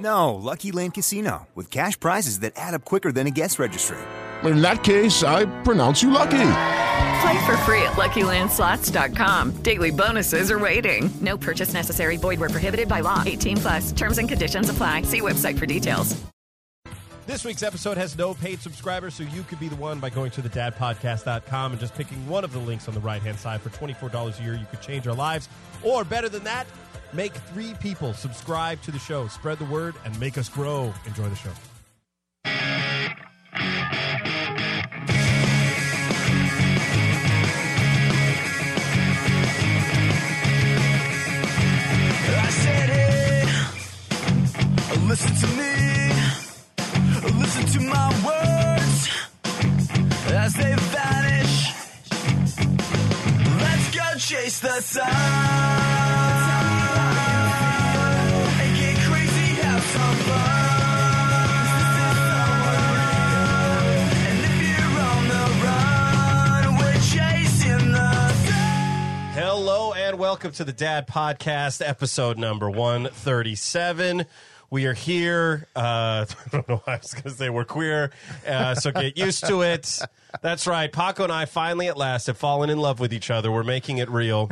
No, Lucky Land Casino, with cash prizes that add up quicker than a guest registry. In that case, I pronounce you lucky. Play for free at LuckyLandSlots.com. Daily bonuses are waiting. No purchase necessary. Void where prohibited by law. 18 plus. Terms and conditions apply. See website for details. This week's episode has no paid subscribers, so you could be the one by going to thedadpodcast.com and just picking one of the links on the right hand side. For $24 a year, you could change our lives. Or better than that, make three people subscribe to the show. Spread the word and make us grow. Enjoy the show. Listen to me, listen to my words as they vanish. Let's go chase the sun welcome to the Dad Podcast, episode number 137. We are here. Uh, I don't know why I was going to say we're queer, uh, so get used to it. That's right. Paco and I finally at last have fallen in love with each other. We're making it real.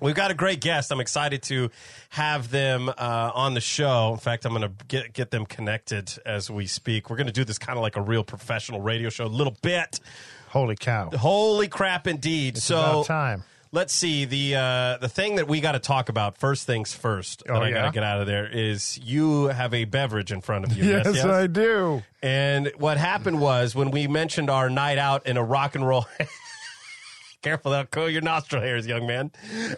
We've got a great guest. I'm excited to have them uh, on the show. In fact, I'm going to get get them connected as we speak. We're going to do this kind of like a real professional radio show, a little bit. Holy cow. Holy crap, indeed! It's so time. Let's see the uh, the thing that we got to talk about first things first. That Oh, I got to get out of there is you have a beverage in front of you. Yes, I do. And what happened was when we mentioned our night out in a rock and roll. Careful, that'll curl your nostril hairs, young man.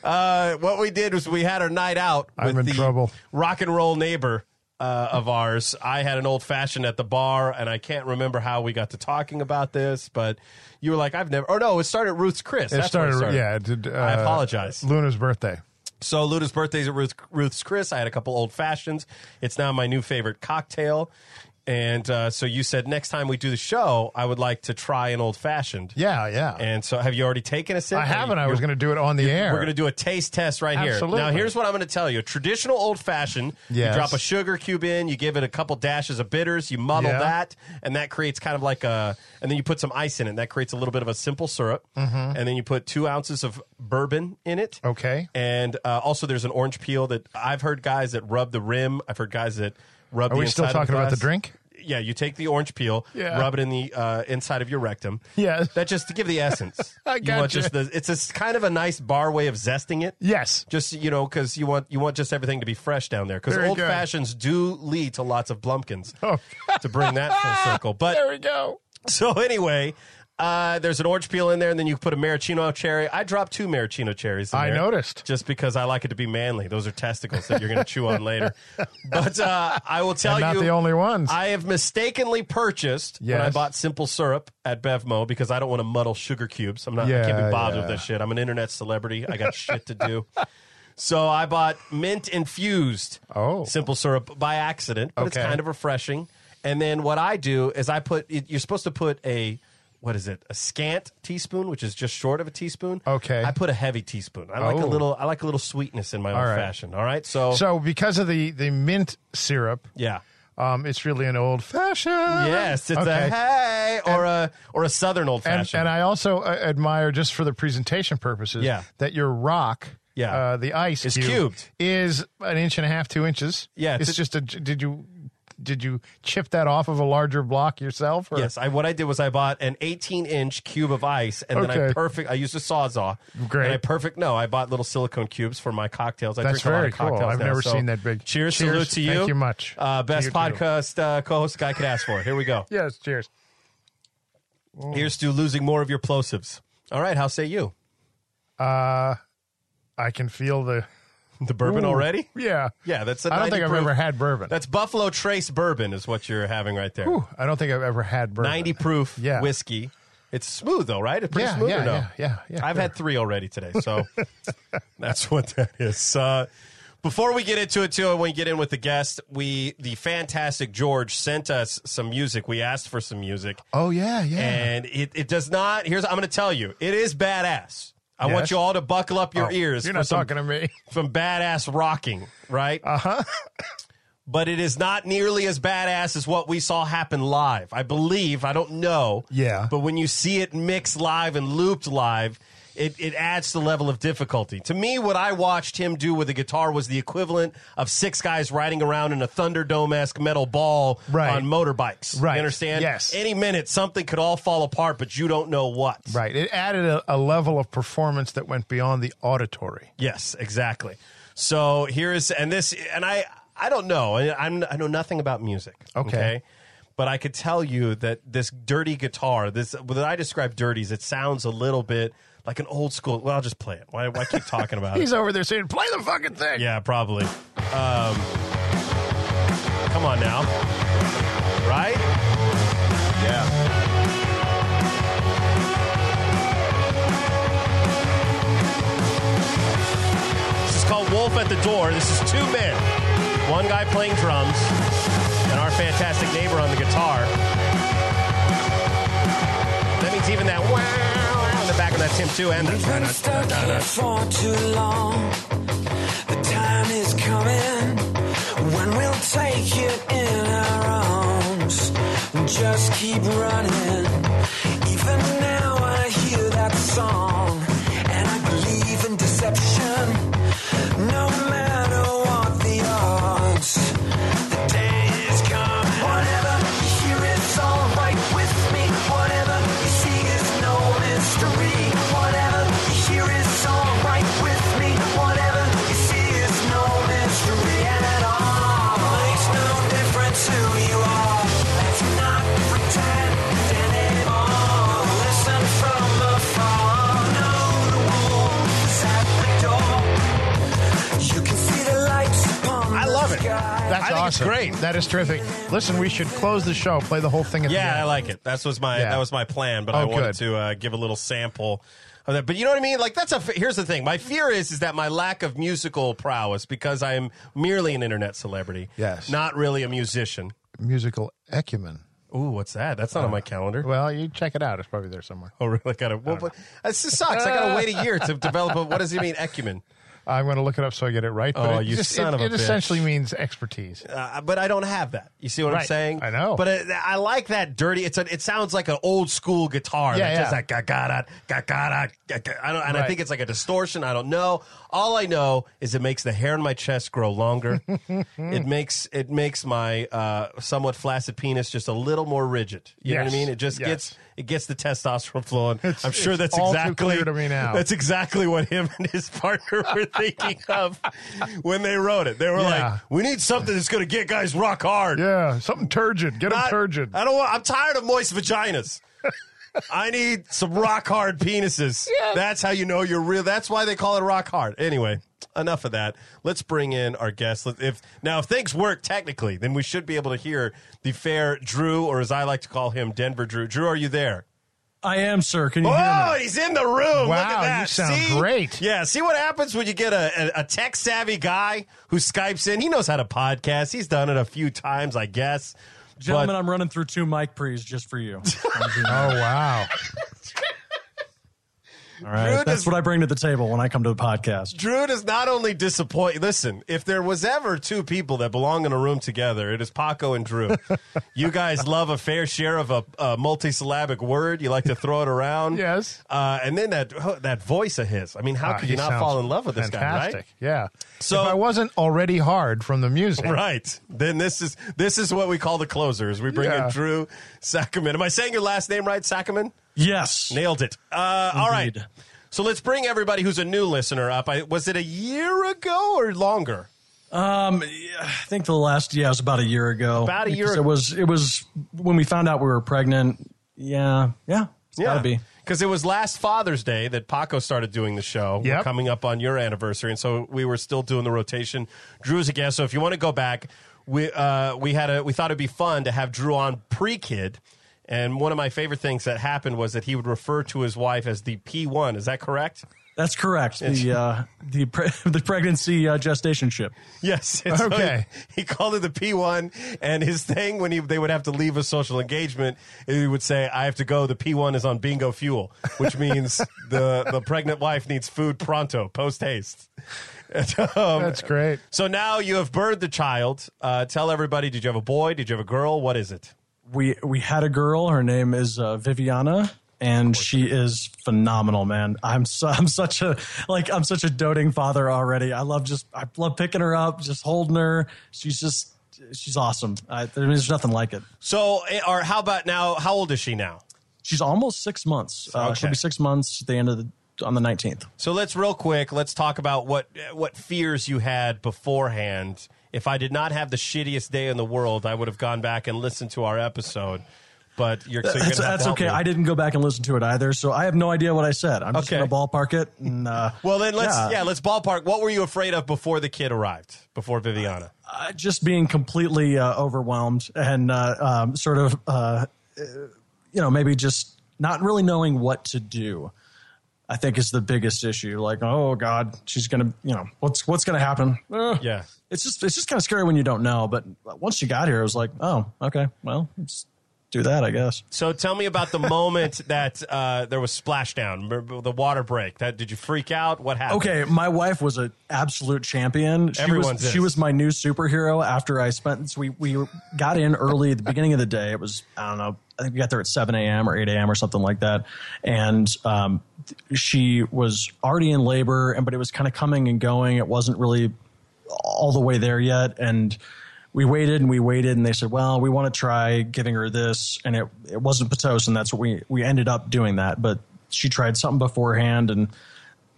Uh, what we did was we had our night out with I'm in the trouble. rock and roll neighbor uh, of ours. I had an old fashioned at the bar, and I can't remember how we got to talking about this, but you were like, "I've never." Oh no, it started at Ruth's Chris. It That's where started, yeah. It did, uh, I apologize. Luna's birthday. So Luna's birthday's at Ruth, Ruth's Chris. I had a couple old fashions. It's now my new favorite cocktail. And uh, so you said next time we do the show, I would like to try an old fashioned. Yeah, yeah. And so have you already taken a sip? I haven't. I was going to do it on the air. We're going to do a taste test right here. Absolutely. Now, here's what I'm going to tell you. A traditional old fashioned, Yes. you drop a sugar cube in, you give it a couple dashes of bitters, you muddle Yeah. that, and that creates kind of like a, and then you put some ice in it. And that creates a little bit of a simple syrup. And then you put two ounces of bourbon in it. Mm-hmm. Okay. And uh, also, there's an orange peel that I've heard guys that rub the rim. I've heard guys that rub Are we still talking about the drink? Yeah, you take the orange peel, Yeah. rub it in the uh, inside of your rectum. Yeah. That just to give the essence. I You want gotcha. just the, it's a s- kind of a nice bar way of zesting it. Yes. Just you know, because you want you want just everything to be fresh down there. Because Very old good. fashions do lead to lots of blumpkins Oh. to bring that full circle. But There we go. so anyway, uh, there's an orange peel in there, and then you put a maraschino cherry. I dropped two maraschino cherries. In I there noticed. just because I like it to be manly. Those are testicles that you're going to chew on later. But uh, I will tell not you, the only ones. I have mistakenly purchased when I bought simple syrup at Bevmo because I don't want to muddle sugar cubes. I'm not. Yeah, I can't be bothered yeah. with this shit. I'm an internet celebrity. I got shit to do. So I bought mint infused Oh. simple syrup by accident, but it's kind of refreshing. And then what I do is I put. You're supposed to put a. What is it? A scant teaspoon, which is just short of a teaspoon. Okay. I put a heavy teaspoon. I like a Oh. little. I like a little sweetness in my old right. fashioned. All right. So, So because of the, the mint syrup, yeah. um, it's really an old fashioned. Yes, it's okay. a hey or a or a southern old And, fashioned. and I also uh, admire, just for the presentation purposes, Yeah. that your rock, Yeah. uh, the ice is cube, cubed. is an inch and a half, two inches. Yeah, it's it's, a- just a. Did you did you chip that off of a larger block yourself? Or? Yes, I what I did was I bought an 18 inch cube of ice, and then I perfect. I used a sawzall. Great. And I perfect. No, I bought little silicone cubes for my cocktails. I That's drink a lot very of cocktails cool. I've now, never so seen that big. Cheers, Cheers. salute to you. Thank you much. Uh, best you podcast uh, co-host guy could ask for. Here we go. Yes, cheers. Here's to losing more of your plosives. All right, how say you? Uh, I can feel the The bourbon Ooh. already? Yeah, Yeah, that's. a I don't 90 think I've proof. ever had bourbon. That's Buffalo Trace bourbon, is what you're having right there. Whew, I don't think I've ever had bourbon. 90 proof Yeah. whiskey. It's smooth though, right? It's pretty Yeah, smooth yeah, or no? yeah, yeah, yeah, I've had three already today, so that's what that is. Uh, before we get into it, too, and we get in with the guest, we the fantastic George sent us some music. We asked for some music, Oh yeah, yeah. and it, it does not. Here's I'm going to tell you, it is badass. I want you all to buckle up your Oh, ears. You're not some, talking to me. from badass rocking, right? Uh huh. but it is not nearly as badass as what we saw happen live. I believe. I don't know. Yeah. But when you see it mixed live and looped live, it, it adds to the level of difficulty. To me, what I watched him do with the guitar was the equivalent of six guys riding around in a Thunderdome esque metal ball Right. on motorbikes. Right. You understand? Yes. Any minute, something could all fall apart, but you don't know what. Right. It added a, a level of performance that went beyond the auditory. Yes, exactly. So here is, and this, and I, I don't know. I, I'm, I know nothing about music. Okay. But I could tell you that this dirty guitar, this, when I describe dirties, it sounds a little bit like an old school. Well, I'll just play it. Why, why keep talking about He's it? He's over there saying, "Play the fucking thing." Yeah, probably. Um, come on now. Right? Yeah. This is called Wolf at the Door. This is two men. One guy playing drums and our fantastic neighbor on the guitar. That means even that wow wow in the back of that Tim too and We've been stuck here for too long. The time is coming when we'll take it in our arms. And just keep running. Even now I hear that song, sky. That's I think it's awesome. great. That is terrific. Listen, we should close the show. Play the whole thing at the Yeah. I like it. That was my Yeah. that was my plan, but I Oh, wanted good. to uh, give a little sample of that. But you know what I mean? Like that's a here's the thing. My fear is is that my lack of musical prowess because I am merely an internet celebrity. Yes. not really a musician. Musical acumen. Ooh, what's that? That's not on my calendar. Well, you check it out. It's probably there somewhere. Oh, really? Gotta, well, but, this sucks. I gotta wait a year to develop. A, what does it mean, acumen? I'm going to look it up so I get it right. But Oh, it you just, son it, of a it bitch. essentially means expertise. Uh, but I don't have that. You see what I'm saying? I know. But it, I like that dirty. It's a, it sounds like an old school guitar. Yeah, that just yeah. like ga-ga-da, ga-ga-da, ga-ga- I don't, and I think it's like a distortion. I don't know. All I know is it makes the hair on my chest grow longer. it makes it makes my uh, somewhat flaccid penis just a little more rigid. You know what I Yes. mean? It just Yes. gets it gets the testosterone flowing. I'm sure it's that's all too exactly clear to me now. That's exactly what him and his partner were thinking of when they wrote it. They were Yeah. like, "We need something that's going to get guys rock hard." Yeah, something turgid. Get them Not- turgid. I don't want. I'm tired of moist vaginas. I need some rock hard penises. That's how you know you're real. That's why they call it rock hard. Anyway, enough of that. Let's bring in our guest. If now if things work technically, then we should be able to hear the fair Drew, or as I like to call him, Denver Drew. Drew, are you there? I am, sir. Can you hear Oh, he's in the room. Look Wow, at that. you sound See? great. Yeah, see what happens when you get a, a, a tech savvy guy who Skypes in. He knows how to podcast. He's done it a few times, I guess. Gentlemen, But- I'm running through two mic pre's just for you. Oh wow! All right, Drew that's does- what I bring to the table when I come to the podcast. Drew does not only disappoint. Listen, if there was ever two people that belong in a room together, it is Paco and Drew. you guys love a fair share of a, a multisyllabic word. You like to throw it around. Yes. Uh, and then that that voice of his. I mean, how Ah, could you not fall in love with this fantastic. guy, Yeah. So- if I wasn't already hard from the music, right? Right. Then this is this is what we call the closers. We bring Yeah. in Drew Sackerman. Am I saying your last name right, Sackerman? Yes. Nailed it. Uh, all right. So let's bring everybody who's a new listener up. I, was it a year ago or longer? Um, yeah, I think the last yeah it was about a year ago. About a year ago. It was it was when we found out we were pregnant. Yeah, yeah, it's gotta be. Because it was last Father's Day that Paco started doing the show. We're coming up on your anniversary, and so we were still doing the rotation. Drew's a guest, so if you want to go back, we uh, we had a we thought it'd be fun to have Drew on pre-kid. And one of my favorite things that happened was that he would refer to his wife as the P1. Is that correct? That's correct. The uh, the pre- the pregnancy uh, gestation ship. Yes. And so Okay. He, he called it the P1, and his thing when he, they would have to leave a social engagement, he would say, "I have to go. The P1 is on bingo fuel," which means the the pregnant wife needs food pronto, post haste. Um, that's great. So now you have birthed the child. Uh, tell everybody: Did you have a boy? Did you have a girl? What is it? We we had a girl. Her name is uh, Viviana. And she is phenomenal, man. I'm so, I'm such a like I'm such a doting father already. I love just I love picking her up, just holding her. She's just she's awesome. I, there's nothing like it. So, eh, or how about now? How old is she now? She's almost six months. Uh, Okay. She'll be six months at the end of the on the 19th. So let's real quick. Let's talk about what what fears you had beforehand. If I did not have the shittiest day in the world, I would have gone back and listened to our episode. But you're, so you're That's, that's okay. me. I didn't go back and listen to it either, so I have no idea what I said. I'm just going to ballpark it. And, uh, Well, then let's yeah. Yeah. let's ballpark. What were you afraid of before the kid arrived? Before Viviana? uh, just being completely uh, overwhelmed and uh, um, sort of, uh, uh, you know, maybe just not really knowing what to do. I think is the biggest issue. Like, oh God, she's gonna, you know, what's what's gonna happen? Uh, Yeah. it's just it's just kind of scary when you don't know. But once you got here, it was like, oh, okay, well, let's do that, I guess. So tell me about the moment that uh, there was splashdown, the water break. That did you freak out? What happened? Okay, my wife was an absolute champion. She Everyone's was is. she was my new superhero after I spent so we we got in early at the beginning of the day. It was I don't know, I think we got there at seven AM or eight AM or something like that. And um she was already in labor and but it was kind of coming and going. It wasn't really all the way there yet. And we waited and we waited and they said, well, we want to try giving her this. And it, it wasn't Pitocin. That's what we, we ended up doing that. But she tried something beforehand and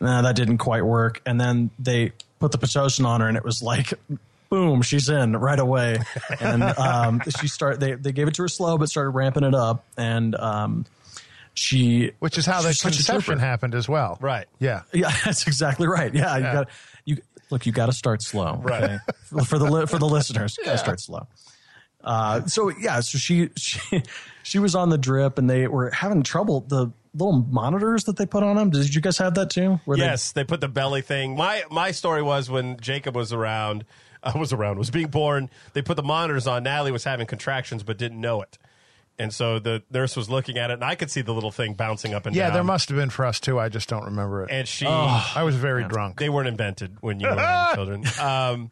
nah, that didn't quite work. And then they put the Pitocin on her and it was like, boom, she's in right away. And um, she started, they, they gave it to her slow, but started ramping it up. And um, she, Which is how the she's conception happened as well. Right. Yeah. Yeah, that's exactly right. Yeah, you got you look. You got to start slow, Right. okay? for, the li- for the listeners. Got to start slow. Uh, so yeah, so she she she was on the drip, and they were having trouble. The little monitors that they put on them. Did you guys have that too? Where Yes, they put the belly thing. My my story was when Jacob was around, uh, was around, was being born. They put the monitors on. Natalie was having contractions but didn't know it, and so the nurse was looking at it, and I could see the little thing bouncing up and down. Yeah, down. there must have been for us too. I just don't remember it. And she, I was very drunk. they weren't invented when you were having children. Um,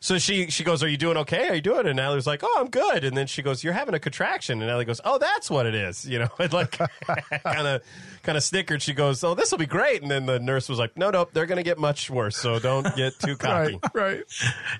so she she goes, "Are you doing okay? Are you doing?" it? And Natalie was like, "Oh, I'm good." And then she goes, "You're having a contraction." And Natalie goes, "Oh, that's what it is." You know, and like kind of kind of snickered. She goes, "Oh, this will be great." And then the nurse was like, "No, no, they're going to get much worse. So don't get too cocky." right, right.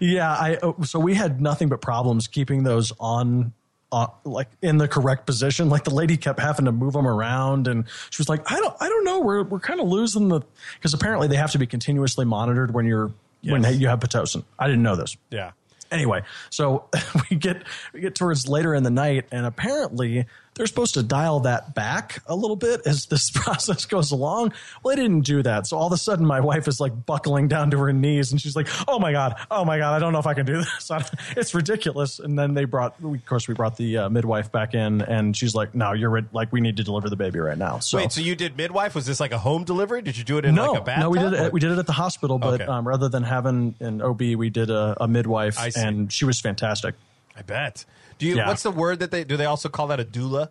yeah. I oh, so we had nothing but problems keeping those on. Uh, like in the correct position, like the lady kept having to move them around, and she was like, "I don't, I don't know. We're we're kind of losing the because apparently they have to be continuously monitored when you're when you have pitocin. I didn't know this. Yeah. Anyway, so we get we get towards later in the night, and apparently they're supposed to dial that back a little bit as this process goes along. Well, they didn't do that. So all of a sudden, my wife is like buckling down to her knees, and she's like, "Oh my god, oh my god, I don't know if I can do this. it's ridiculous." And then they brought, we, of course, we brought the uh, midwife back in, and she's like, "No, you're re- like, we need to deliver the baby right now." So Wait, so you did midwife? Was this like a home delivery? Did you do it in no, like a no, we did or- it. We did it at the hospital, but Okay. um, rather than having an OB, we did a, a midwife, and she was fantastic. I bet. Do you? Yeah. What's the word that they do? They also call that a doula.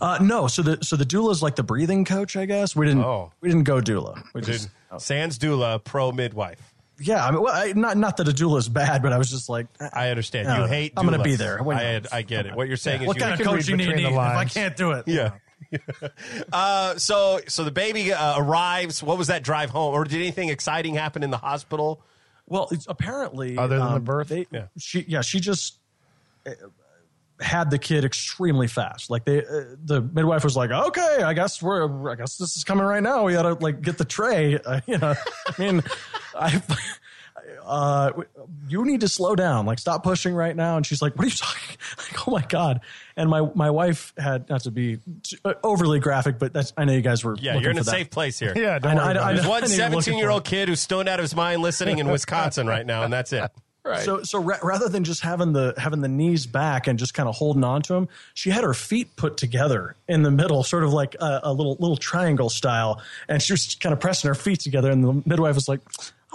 Uh, no, so the so the doula is like the breathing coach, I guess. We didn't Oh. we didn't go doula. We Dude, just, Sans doula, pro midwife. yeah, I mean, well, I, not not that a doula is bad, but I was just like, I understand. No, you hate. I'm gonna be there. What I, know? I get it. What you're saying is what you kind of can read coach you need, need if I can't do it? Yeah. uh, so so the baby uh, arrives. What was that drive home, or did anything exciting happen in the hospital? Well, it's apparently Other than the um, birth? they, Yeah. she yeah she just had the kid extremely fast. Like they, uh, the midwife was like, "Okay, I guess we're, I guess this is coming right now. We got to like get the tray." Uh, you know, I mean, I. Uh, you need to slow down. Like, stop pushing right now. And she's like, "What are you talking?" Like, oh my god! And my my wife had not to be too- uh, overly graphic, but that's I know you guys were. Yeah, you're in a that. safe place here. Yeah, I don't I I it. There's one I know you're looking 17 year old kid who's stoned out of his mind listening in Wisconsin right now, and that's it. So, so ra- rather than just having the having the knees back and just kind of holding on to him, she had her feet put together in the middle, sort of like a, a little little triangle style, and she was kind of pressing her feet together. And the midwife was like,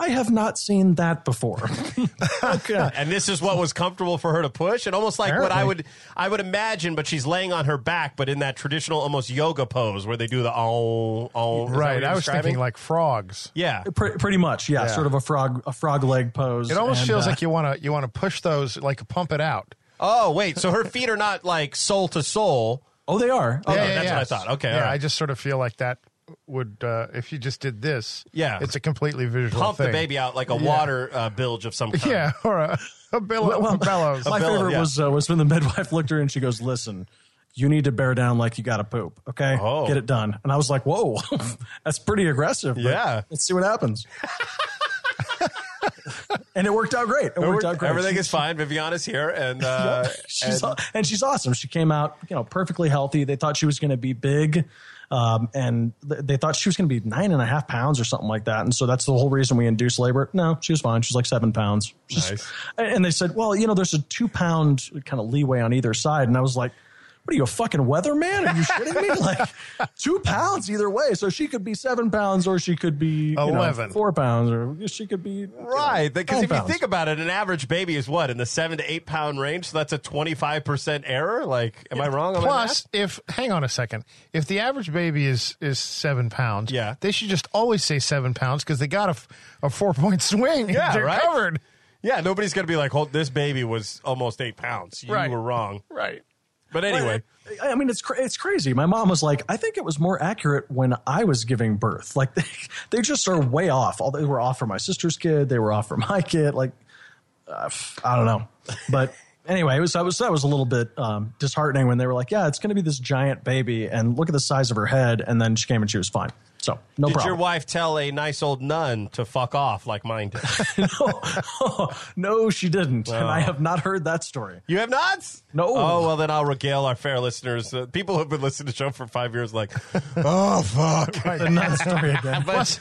"I have not seen that before." okay. And this is what was comfortable for her to push, and almost like what I would I would imagine. But she's laying on her back, but in that traditional almost yoga pose where they do the oh oh. is that what right. I was describing? thinking like frogs. yeah. Pre- pretty much, yeah, Yeah. sort of a frog a frog leg pose. It almost and, feels uh, like you want to you want to push those like pump it out. Oh wait, so her feet are not like soul to soul. oh, they are. Oh, Yeah, that's what I thought. Okay, yeah, all right. I just sort of feel like that would uh, if you just did this. Yeah. it's a completely visual. Pump the baby out like a water uh, bilge of some kind. Yeah, or a, a, billow, Well, well, a bellows. My billow, favorite yeah. was uh, was when the midwife looked at her and she goes, "Listen, you need to bear down like you got to poop. Okay, Oh. get it done." And I was like, "Whoa, that's pretty aggressive." but Yeah. let's see what happens. and it worked out great. It worked out great. Everything She- is fine. Viviana's here, and uh, she's and- and she's awesome. She came out, you know, perfectly healthy. They thought she was going to be big, um, and th- they thought she was going to be nine and a half pounds or something like that. And so that's the whole reason we induced labor. No, she was fine. She's like seven pounds. She's- Nice. And they said, well, you know, there's a two pound kind of leeway on either side. And I was like. What are you, a fucking weatherman? Are you shitting me? Like two pounds either way. So she could be seven pounds, or she could be you know, four pounds, or she could be Right, because nine if you think about it, an average baby is what in the seven to eight pound range. So that's a twenty five percent error. Like, am I wrong? on my Plus, math? if hang on a second, if the average baby is is seven pounds, Yeah. they should just always say seven pounds because they got a, a four point swing. Yeah, they're right? covered. yeah, nobody's gonna be like, "Hold, this baby was almost eight pounds." You Right. were wrong. Right. But anyway, I I mean, it's cra- it's crazy. My mom was like, I think it was more accurate when I was giving birth. Like they, they just are way off. All they were off for my sister's kid. They were off for my kid. Like uh, I don't know, but. Anyway, it was that was that was a little bit um, disheartening when they were like, "Yeah, it's going to be this giant baby, and look at the size of her head." And then she came and she was fine. So no did problem. your wife tell a nice old nun to fuck off like mine did? no, no, she didn't, and I have not heard that story. you have not? No. Oh well, then I'll regale our fair listeners. Uh, people who have been listening to the show for five years, like, oh fuck. The nun story again. But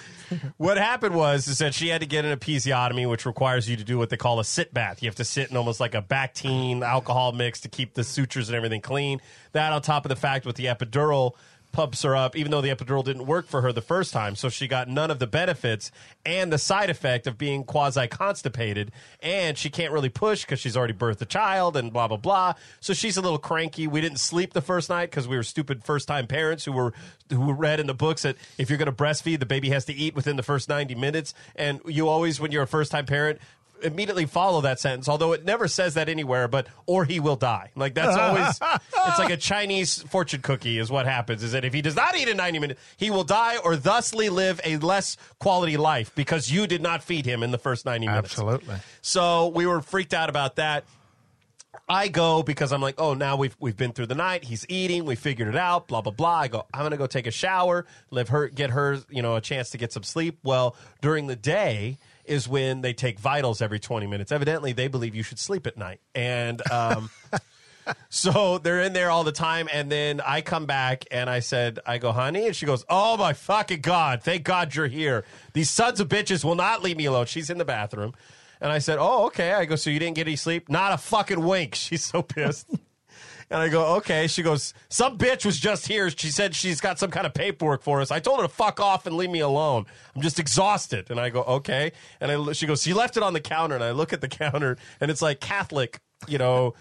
what happened was is that she had to get an episiotomy, which requires you to do what they call a sitz bath. You have to sit in almost like a Bactine alcohol mix to keep the sutures and everything clean. That on top of the fact with the epidural pumps her up, even though the epidural didn't work for her the first time. So she got none of the benefits and the side effect of being quasi constipated. And she can't really push because she's already birthed a child and blah, blah, blah. So she's a little cranky. We didn't sleep the first night because we were stupid first time parents who were who read in the books that if you're going to breastfeed, the baby has to eat within the first 90 minutes. And you always, when you're a first time parent, immediately follow that sentence although it never says that anywhere but or he will die like that's always it's like a chinese fortune cookie is what happens is that if he does not eat in 90 minutes he will die or thusly live a less quality life because you did not feed him in the first 90 minutes Absolutely. so we were freaked out about that I go because I'm like, oh, now we've we've been through the night. He's eating. We figured it out. Blah blah blah. I go. I'm gonna go take a shower. Live her get her, you know, a chance to get some sleep. Well, during the day is when they take vitals every 20 minutes. Evidently, they believe you should sleep at night, and um, so they're in there all the time. And then I come back and I said, I go, honey, and she goes, oh my fucking god, thank God you're here. These sons of bitches will not leave me alone. She's in the bathroom. And I said, Oh, okay. I go, So you didn't get any sleep? Not a fucking wink. She's so pissed. And I go, Okay. She goes, Some bitch was just here. She said she's got some kind of paperwork for us. I told her to fuck off and leave me alone. I'm just exhausted. And I go, Okay. And I, she goes, She left it on the counter. And I look at the counter and it's like Catholic, you know,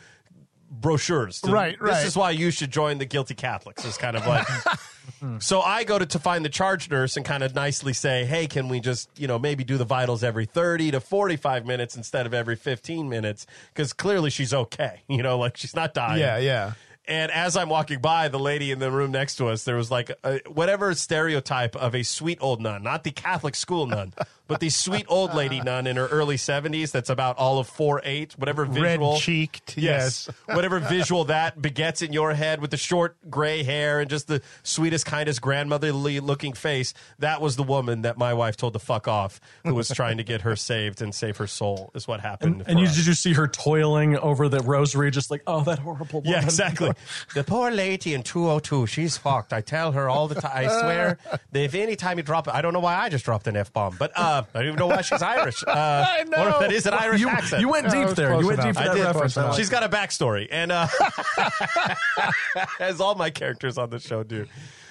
brochures. to- Right, right. This is why you should join the guilty Catholics. It's kind of like. so I go to, to find the charge nurse and kind of nicely say, hey, can we just, you know, maybe do the vitals every 30 to 45 minutes instead of every 15 minutes? Because clearly she's okay. You know, like she's not dying. Yeah, yeah. And as I'm walking by, the lady in the room next to us, there was like a, whatever stereotype of a sweet old nun, not the Catholic school nun, but the sweet old lady nun in her early 70s that's about all of four eight, whatever visual. Red cheeked. Yes. whatever visual that begets in your head with the short gray hair and just the sweetest, kindest, grandmotherly looking face. That was the woman that my wife told to fuck off, who was trying to get her saved and save her soul, is what happened. And for you, us. did you see her toiling over the rosary, just like, oh, that horrible woman. Yeah, exactly. the poor lady in 202, she's fucked. I tell her all the time. I swear, if any time you drop it, I don't know why I just dropped an F bomb, but uh, I don't even know why she's Irish. Uh, I know. Or if that is an Irish you, accent. you went deep there. You went deep for I that did. reference. Like She's got a backstory, and uh, as all my characters on the show do.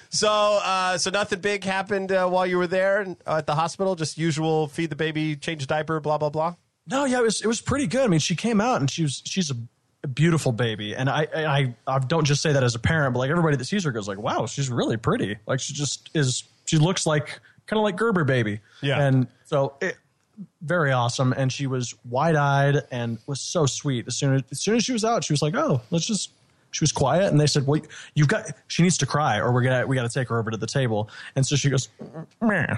So, uh, so nothing big happened uh, while you were there uh, at the hospital. Just usual, feed the baby, change diaper, blah blah blah. No, yeah, it was it was pretty good. I mean, she came out and she was she's a, a beautiful baby, and I, I I don't just say that as a parent, but like everybody that sees her goes like, wow, she's really pretty. Like she just is. She looks like kind of like Gerber baby. Yeah. and so it, very awesome. And she was wide eyed and was so sweet. As soon as as soon as she was out, she was like, oh, let's just. She was quiet, and they said, "Well, you've got. She needs to cry, or we're gonna we got to take her over to the table." And so she goes, Meh.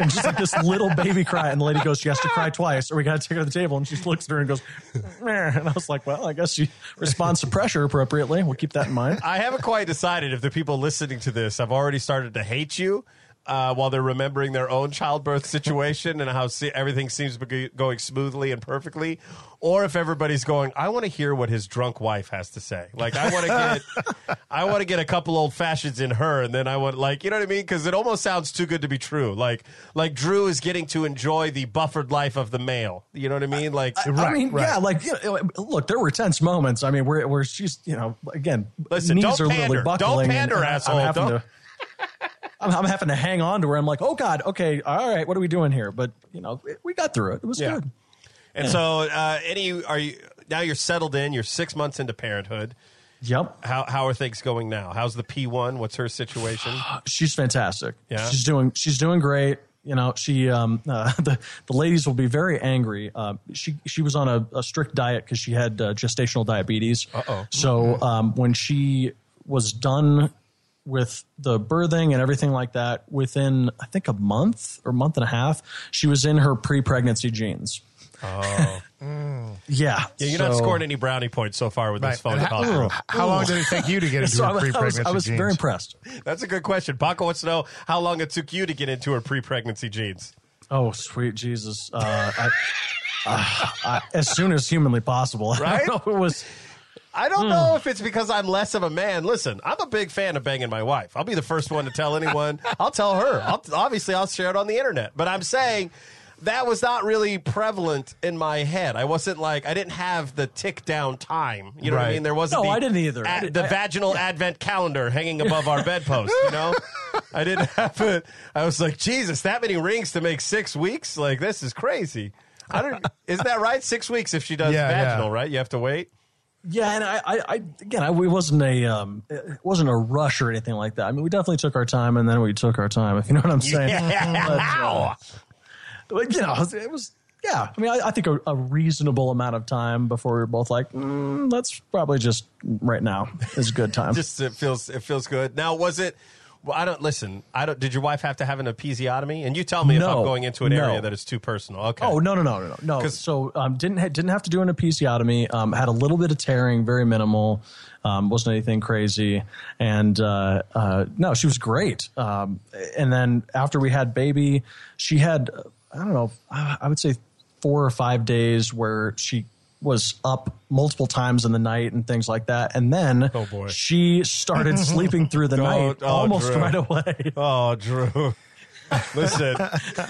and just like this little baby cry, and the lady goes, "She has to cry twice, or we got to take her to the table." And she looks at her and goes, Meh. and I was like, "Well, I guess she responds to pressure appropriately. We'll keep that in mind." I haven't quite decided if the people listening to this have already started to hate you uh, while they're remembering their own childbirth situation and how se- everything seems to be going smoothly and perfectly, or if everybody's going, "I want to hear what his drunk wife has to say." Like, I want to get, I want to get a couple old fashions in her, and then I want, like, you know what I mean? Because it almost sounds too good to be true. Like, like Drew is getting to enjoy the buffered life of the male. You know what I mean? Like, I mean, yeah, like you know, look, there were tense moments. I mean, where where she's, you know, again, Listen, knees don't are pander. literally Don't pander, and, and asshole. I'm having to. I'm, having to hang on to her. I'm like, oh God, okay, all right, what are we doing here? But you know, we got through it. It was Yeah. good. and so, uh, any are you now? You're settled in. You're six months into parenthood. Yep. How how are things going now? How's the P one? What's her situation? she's fantastic. Yeah? she's doing she's doing great. You know, she um, uh, the the ladies will be very angry. Uh, she she was on a, a strict diet because she had uh, gestational diabetes. Uh-oh. So um, when she was done with the birthing and everything like that, within I think a month or month and a half, she was in her pre pregnancy jeans. Oh, Yeah, yeah. You're not scoring any brownie points so far with Right. this phone call. how, how long did it take you to get into So I a was, I was, pre-pregnancy jeans? I was genes? very impressed. That's a good question. Paco wants to know how long it took you to get into her pre-pregnancy jeans. Oh, sweet Jesus! Uh, I, uh, I, as soon as humanly possible. I Right? don't know, it was. I don't hmm. know if it's because I'm less of a man. Listen, I'm a big fan of banging my wife. I'll be the first one to tell anyone. I'll tell her. I'll, obviously, I'll share it on the internet. But I'm saying that was not really prevalent in my head. I wasn't like I didn't have the tick down time. You know what I mean? There wasn't. No, the I didn't either. I didn't- the I- vaginal advent calendar hanging above our bedpost. You know, I didn't have it. I was like, Jesus, that many rings to make six weeks? Like this is crazy. I don't. Isn't that right? Six weeks if she does Yeah, yeah. vaginal, right? You have to wait. Yeah, and I, I, I again, I, we wasn't a, um, it wasn't a rush or anything like that. I mean, we definitely took our time, and then we took our time. If you know what I'm saying. But, uh, but, you know, it was, it was- yeah. I mean, I, I think a, a reasonable amount of time before we were both like, mm, that's probably just right now is a good time. just it feels it feels good. Now, was it? Well, I don't listen. I don't. Did your wife have to have an episiotomy? And you tell me if I'm going into an No. area that is too personal. Okay. Oh no no no no no no! So um, didn't ha- didn't have to do an episiotomy. Um, had a little bit of tearing, very minimal. Um, wasn't anything crazy, and uh, uh, no, she was great. Um, and then after we had baby, she had I don't know, I would say four or five days where she was up multiple times in the night and things like that. And then Oh, she started sleeping through the night oh, almost Drew. right away. Oh, Drew. Listen,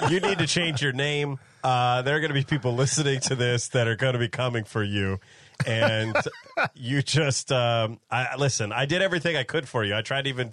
you need to change your name. Uh, there are going to be people listening to this that are going to be coming for you. And you just, um, I, listen, I did everything I could for you. I tried to even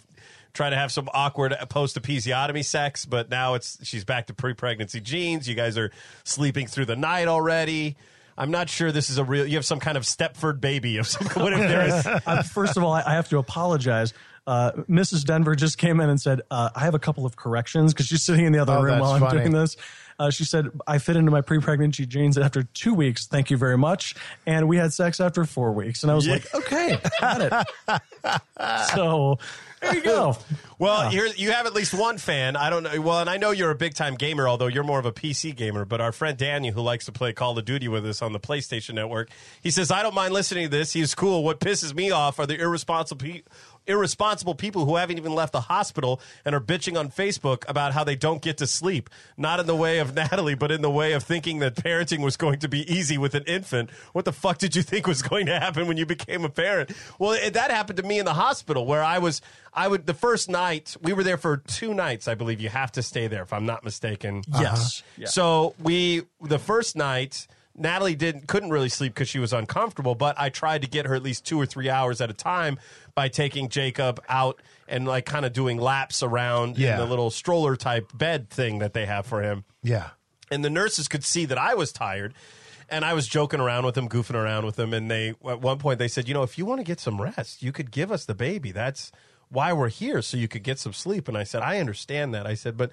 try to have some awkward post episiotomy sex, but now it's she's back to pre pregnancy jeans. You guys are sleeping through the night already. I'm not sure this is a real. You have some kind of Stepford baby of some. Whatever there is. Uh, first of all, I, I have to apologize. Uh, Mrs. Denver just came in and said, uh, I have a couple of corrections because she's sitting in the other Oh, room that's while I'm funny. doing this. Uh, she said, I fit into my pre pregnancy jeans after two weeks. Thank you very much. And we had sex after four weeks. And I was like, okay, got it. so there you go. Well, you're, you have at least one fan. I don't know. Well, and I know you're a big time gamer, although you're more of a PC gamer. But our friend Daniel, who likes to play Call of Duty with us on the PlayStation Network, he says, I don't mind listening to this. He's cool. What pisses me off are the irresponsible pe- irresponsible people who haven't even left the hospital and are bitching on Facebook about how they don't get to sleep. Not in the way of Natalie, but in the way of thinking that parenting was going to be easy with an infant. What the fuck did you think was going to happen when you became a parent? Well, it, that happened to me in the hospital where I was, I would, the first night, we were there for two nights, I believe. You have to stay there, if I'm not mistaken. Yes. Uh-huh. Yeah. So we, the first night, Natalie didn't couldn't really sleep because she was uncomfortable. But I tried to get her at least two or three hours at a time by taking Jacob out and like kind of doing laps around Yeah. in the little stroller type bed thing that they have for him. Yeah. And the nurses could see that I was tired. And I was joking around with them, goofing around with them, and they at one point they said, "You know, if you want to get some rest, you could give us the baby. That's why we're here, so you could get some sleep." And I said, "I understand that." I said, "But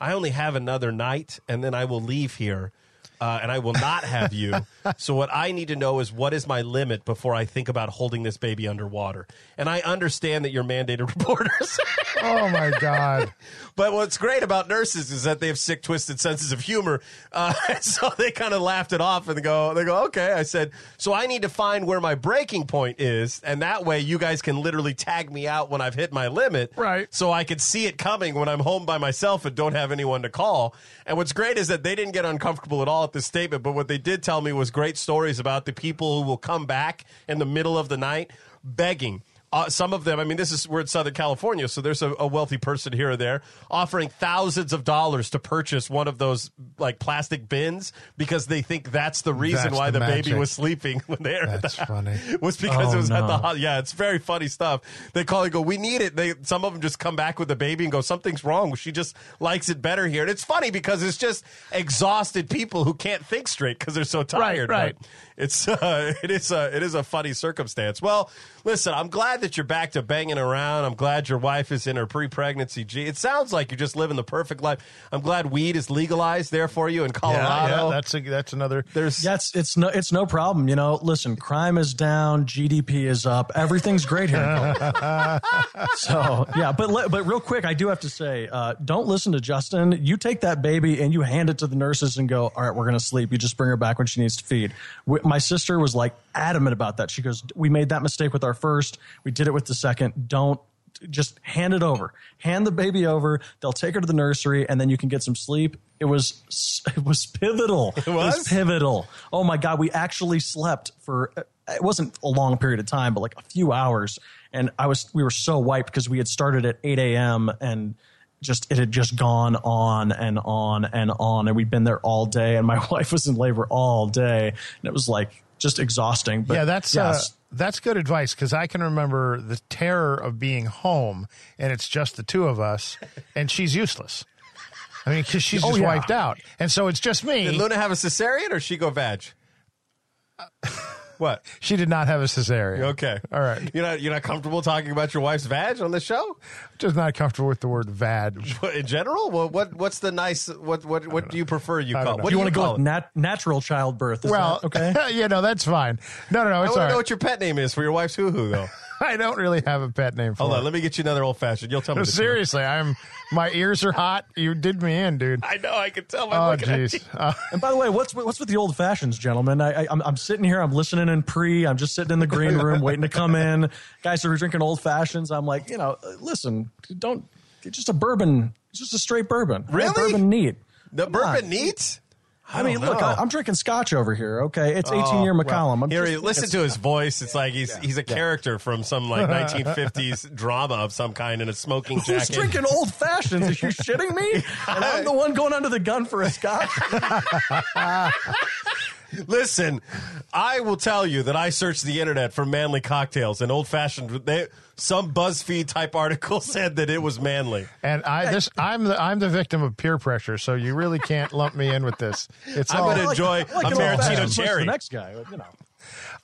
I only have another night, and then I will leave here, uh, and I will not have you. so what I need to know is what is my limit before I think about holding this baby underwater. And I understand that you're mandated reporters." Oh my God. But what's great about nurses is that they have sick, twisted senses of humor. Uh, so they kind of laughed it off and they go, they go, okay. I said, so I need to find where my breaking point is, and that way you guys can literally tag me out when I've hit my limit, Right. So I can see it coming when I'm home by myself and don't have anyone to call. And what's great is that they didn't get uncomfortable at all at this statement, but what they did tell me was great stories about the people who will come back in the middle of the night begging. Uh, some of them, I mean, this is we're in Southern California, so there's a, a wealthy person here or there offering thousands of dollars to purchase one of those like plastic bins because they think that's the reason That's why the the, baby was sleeping when they were That's funny. was because Oh, it was at the no. ho- yeah. It's very funny stuff. They call and go, we need it. They some of them just come back with the baby and go, something's wrong. She just likes it better here. And it's funny because it's just exhausted people who can't think straight because they're so tired. right. But It's uh, it is a it is a funny circumstance. Well, listen, I'm glad that you're back to banging around. I'm glad your wife is in her pre-pregnancy. G. It sounds like you're just living the perfect life. I'm glad weed is legalized there for you in Colorado. yeah, that's a, that's another. There's Yeah, it's, it's no it's no problem. You know, listen, crime is down, GDP is up, everything's great here. so yeah, but le- but real quick, I do have to say, uh, don't listen to Justin. You take that baby and you hand it to the nurses and go, all right, we're gonna sleep. You just bring her back when she needs to feed. We, my sister was like adamant about that. She goes, we made that mistake with our first, we did it with the second. Don't just hand it over. Hand the baby over. They'll take her to the nursery, and then you can get some sleep. It was it was pivotal. It was? pivotal. Oh my god, we actually slept for it wasn't a long period of time, but like a few hours. And I was we were so wiped because we had started at eight a.m. and just it had just gone on and on and on, and we'd been there all day, and my wife was in labor all day, and it was like just exhausting. But yeah, that's yes. uh, that's good advice because I can remember the terror of being home and it's just the two of us, and she's useless. I mean, because she's Oh, just yeah. wiped out, and so it's just me. Did Luna have a cesarean or she go vag? what? she did not have a cesarean. Okay. all right. You're not you're not comfortable talking about your wife's vag on the show? Just not comfortable with the word "vad." In general? What what what's the nice what what what do you prefer you call don't know. what Do you do want to go call with it? nat- natural childbirth? Is Well, that okay. you know that's fine. No, no, no, I it's want all to know what your pet name is for your wife's hoo hoo though. I don't really have a pet name for Hold it. on, let me get you another old fashioned. You'll tell me. No, the truth. seriously, I'm. My ears are hot. You did me in, dude. I know. I can tell. by Oh, you. jeez. Uh, And by the way, what's what's with the old fashions, gentlemen? I, I, I'm, I'm sitting here, I'm listening in pre, I'm just sitting in the green room waiting to come in. Guys are drinking old fashions. I'm like, you know, uh, listen, don't, it's just a bourbon, it's just a straight bourbon. Have Really? bourbon neat. The Come on. bourbon neat. I, mean, don't look. I, I'm drinking scotch over here. Okay, it's 18 year well, I'm Here, just- listen to his voice. It's like he's he's a character from some like 1950s drama of some kind in a smoking Who's jacket. drinking old fashions? Are you shitting me? And I'm the one going under the gun for a scotch. Listen, I will tell you that I searched the internet for manly cocktails and old fashioned. They, some BuzzFeed type article said that it was manly. And I this I'm the I'm the victim of peer pressure, so you really can't lump me in with this. It's I'm all, gonna enjoy I like a an old-fashioned maraschino cherry. The next guy, you know.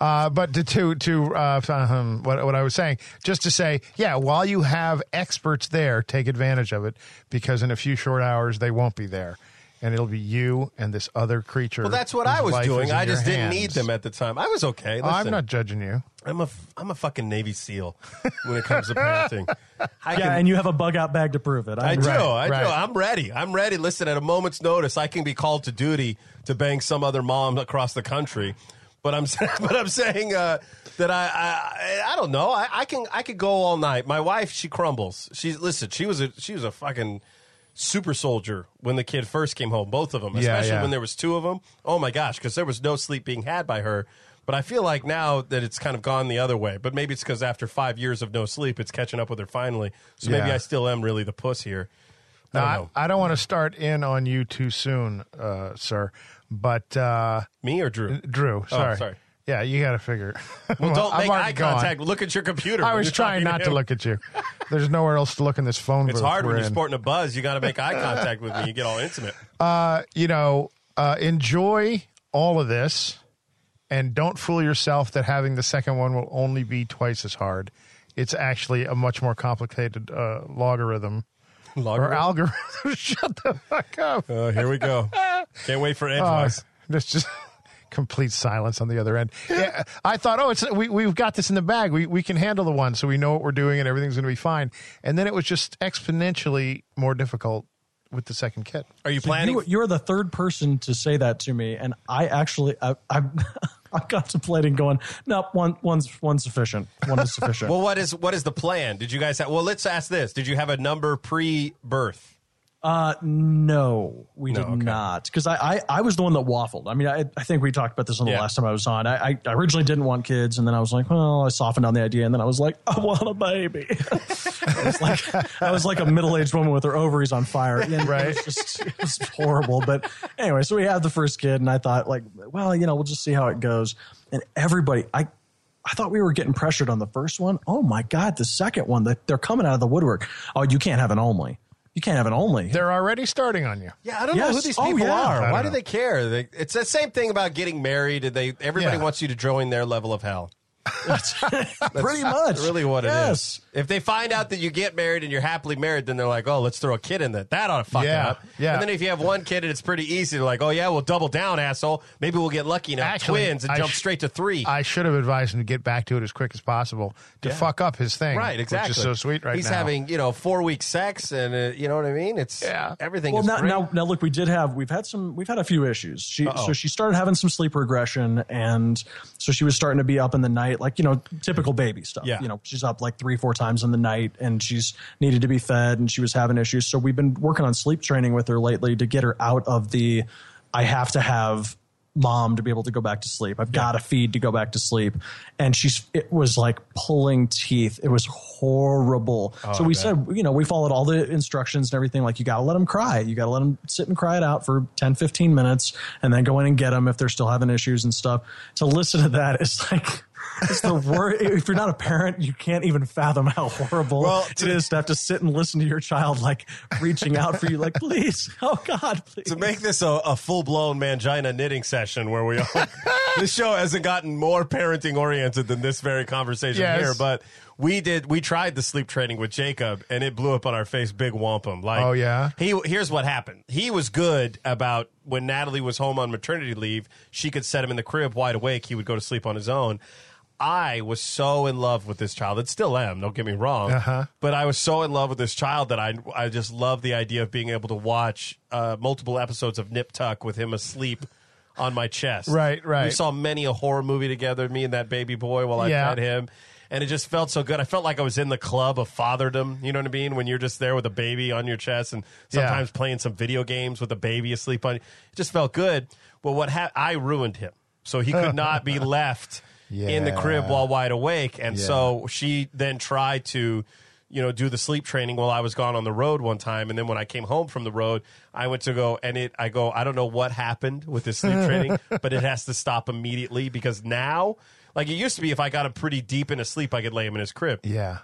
Uh, but to to, to uh, um, what what I was saying, just to say, yeah, while you have experts there, take advantage of it because in a few short hours they won't be there, and it'll be you and this other creature. Well, that's what whose I was life is doing. in I your just didn't hands. need them at the time. I was okay. Oh, I'm not judging you. I'm a I'm a fucking Navy SEAL when it comes to parenting. I Yeah, can- and you have a bug out bag to prove it. I do. understand. I right. do. I'm ready. I'm ready. Listen, at a moment's notice, I can be called to duty to bang some other mom across the country. But I'm saying, but I'm saying uh, that I, I I don't know. I, I can I could go all night. My wife, she crumbles. She's listen. She was a she was a fucking super soldier when the kid first came home. Both of them, especially yeah. when there was two of them. Oh my gosh, because there was no sleep being had by her. But I feel like now that it's kind of gone the other way. But maybe it's because after five years of no sleep, it's catching up with her finally. So maybe Yeah. I still am really the puss here. I Now, don't I. I don't want to start in on you too soon, uh, sir. But uh, Me or Drew? Drew, sorry. Oh, sorry. Yeah, you got to figure. Well, don't I've make eye gone. contact. Look at your computer. I was trying not to him. look at you. There's nowhere else to look in this phone It's hard when you're in. sporting a buzz. You got to make eye contact with me. You get all intimate. Uh, you know, uh, enjoy all of this, and don't fool yourself that having the second one will only be twice as hard. It's actually a much more complicated uh, logarithm or Logarithm? algorithm. Shut the fuck up. Uh, here we go. Can't wait for Uh, advice. there's just complete silence on the other end. Yeah, I thought, oh, it's we we've got this in the bag. We we can handle the one, so we know what we're doing, and everything's going to be fine. And then it was just exponentially more difficult with the second kit. Are you So planning? You, you're the third person to say that to me, and I actually, I, I, I'm contemplating going. Nope, one, one's one's sufficient. One is sufficient. well, what is what is the plan? Did you guys have? Well, let's ask this. Did you have a number pre-birth? Uh, no, we No, did okay. not. Because I, I, I was the one that waffled. I mean, I, I think we talked about this on the Yeah. last time I was on. I, I originally didn't want kids, and then I was like, well, I softened on the idea, and then I was like, I want a baby. I was like, I was like a middle aged woman with her ovaries on fire. And Right. It was just it was horrible. But anyway, so we had the first kid, and I thought, like, well, you know, we'll just see how it goes. And everybody, I. I thought we were getting pressured on the first one. Oh my God, the second one, they- they're coming out of the woodwork. Oh, you can't have an only. You can't have an only. They're already starting on you. Yeah, I don't know who Yes. these Oh, people yeah. I are. don't Why do know. they care? They, it's the same thing about getting married. They everybody Yeah. wants you to join their level of hell. That's Pretty much. really what it is. Yes. If they find out that you get married and you're happily married, then they're like, oh, let's throw a kid in that. That ought to fuck Yeah, up. yeah. And then if you have one kid and it's pretty easy, they're like, oh, yeah, we'll double down, asshole. Maybe we'll get lucky and have Actually, twins and I jump sh- straight to three. I should have advised him to get back to it as quick as possible to fuck up his thing. right, exactly. Which is so sweet right He's now. having, you know, four week sex and, uh, you know what I mean? It's, Yeah. everything Well, is now, great. now, now, look, we did have we've had some we've had a few issues. She Uh-oh. so she started having some sleep regression, and so she was starting to be up in the night, like you know, typical baby stuff. Yeah. you know, she's up like three four times in the night, and she's needed to be fed, and she was having issues. So we've been working on sleep training with her lately to get her out of the I have to have mom to be able to go back to sleep. I've got to feed to go back to sleep. And she's, it was like pulling teeth. It was horrible. Oh, so we said, you know, we followed all the instructions and everything. Like you got to let them cry. You got to let them sit and cry it out for 10, 15 minutes and then go in and get them if they're still having issues and stuff. To listen to that is like, it's the worst. If you're not a parent, you can't even fathom how horrible Well, it is to have to sit and listen to your child like reaching out for you, like, please, oh God, please. to make this a, a full blown mangina knitting session where we all, this show hasn't gotten more parenting oriented than this very conversation Yes. here, but we did we tried the sleep training with Jacob and it blew up on our face big wampum. Like Oh, yeah? He here's what happened. He was good about when Natalie was home on maternity leave, she could set him in the crib wide awake, he would go to sleep on his own. I was so in love with this child. and still am, don't get me wrong. Uh-huh. But I was so in love with this child that I I just love the idea of being able to watch uh, multiple episodes of Nip Tuck with him asleep on my chest. Right, right. We saw many a horror movie together, me and that baby boy, while I Yeah. fed him. And it just felt so good. I felt like I was in the club of fatherdom. You know what I mean? When you're just there with a baby on your chest and Yeah. sometimes playing some video games with a baby asleep on you. It just felt good. Well, what ha- I ruined him. So he could not be left in the crib while wide awake. And Yeah. so she then tried to you know, do the sleep training while I was gone on the road one time. And then when I came home from the road, I went to go and it, I go, I don't know what happened with this sleep training, but it has to stop immediately because now, like it used to be, if I got him pretty deep into sleep, I could lay him in his crib. Yeah.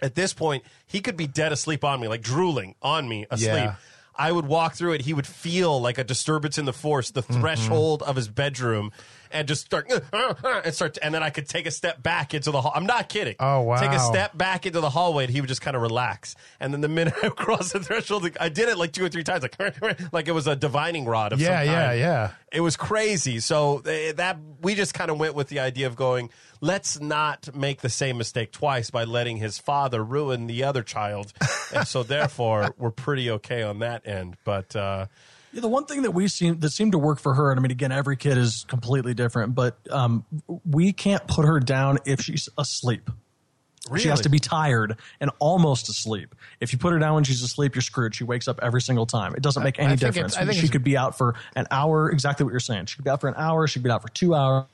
At this point, he could be dead asleep on me, like drooling on me asleep. Yeah. I would walk through it. He would feel like a disturbance in the force, the Mm-hmm. threshold of his bedroom, and just start and start. And then I could take a step back into the hall. I'm not kidding. Oh, wow. Take a step back into the hallway, and he would just kind of relax. And then the minute I crossed the threshold, I did it like two or three times, like like it was a divining rod of Yeah, yeah, yeah. It was crazy. So eh, that we just kind of went with the idea of going, let's not make the same mistake twice by letting his father ruin the other child. and so therefore, we're pretty okay on that end. But uh, Yeah, the one thing that we seem that seemed to work for her, and I mean, again, every kid is completely different, but um, we can't put her down if she's asleep. She has to be tired and almost asleep. If you put her down when she's asleep, you're screwed. She wakes up every single time. It doesn't make any difference. She could be out for an hour, exactly what you're saying. She could be out for an hour. She could be out for two hours.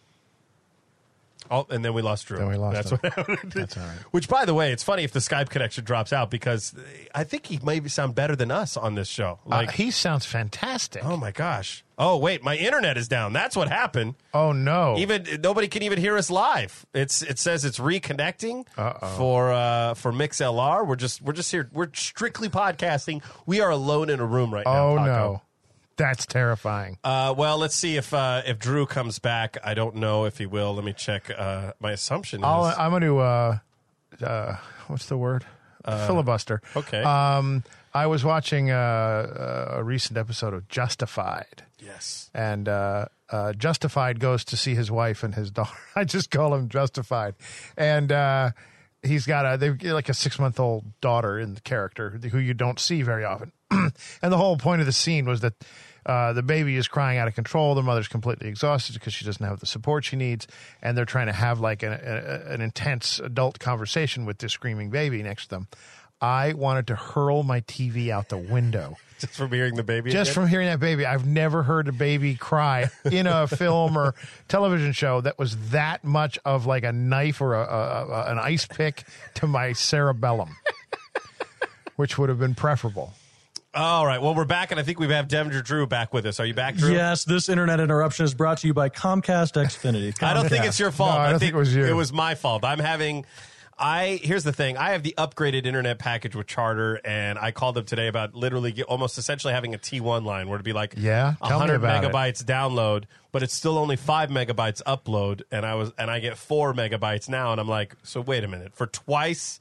Oh, and then we lost Drew. Then we lost That's him. what happened. That's all right. Which, by the way, it's funny if the Skype connection drops out because I think he maybe sound better than us on this show. Like, uh, he sounds fantastic. oh my gosh. Oh wait, my internet is down. That's what happened. Oh, no. Even nobody can even hear us live. It's it says it's reconnecting for uh, for Mix LR. We're just we're just here. We're strictly podcasting. We are alone in a room right now. oh, Paco. no. That's terrifying. Uh, well, let's see if uh, if Drew comes back. I don't know if he will. Let me check. Uh, my assumption I'll, is I'm going to, uh, uh, what's the word? Filibuster. okay. Um, I was watching uh, uh, a recent episode of Justified. yes. and uh, uh, Justified goes to see his wife and his daughter. I just call him Justified, and uh, he's got a they've got like a six month old daughter in the character who you don't see very often. and the whole point of the scene was that. Uh, the baby is crying out of control. The mother's completely exhausted because she doesn't have the support she needs, and they're trying to have like an, a, an intense adult conversation with this screaming baby next to them. I wanted to hurl my TV out the window Just from hearing the baby. just again? from hearing that baby i've never heard a baby cry in a film or television show that was that much of like a knife or a, a, a- an ice pick to my cerebellum which would have been preferable All right. Well, we're back, and I think we have Denver Drew back with us. Are you back, Drew? Yes, this internet interruption is brought to you by Comcast Xfinity. I don't think it's your fault. No, I don't think it was you. It was my fault. I'm having. I here's the thing. I have the upgraded internet package with Charter, and I called them today about literally get, almost essentially having a T1 line where it'd be like Yeah? Tell me 100 about it. megabytes download, but it's still only five megabytes upload, and I was and I get four megabytes now, and I'm like, so wait a minute, for twice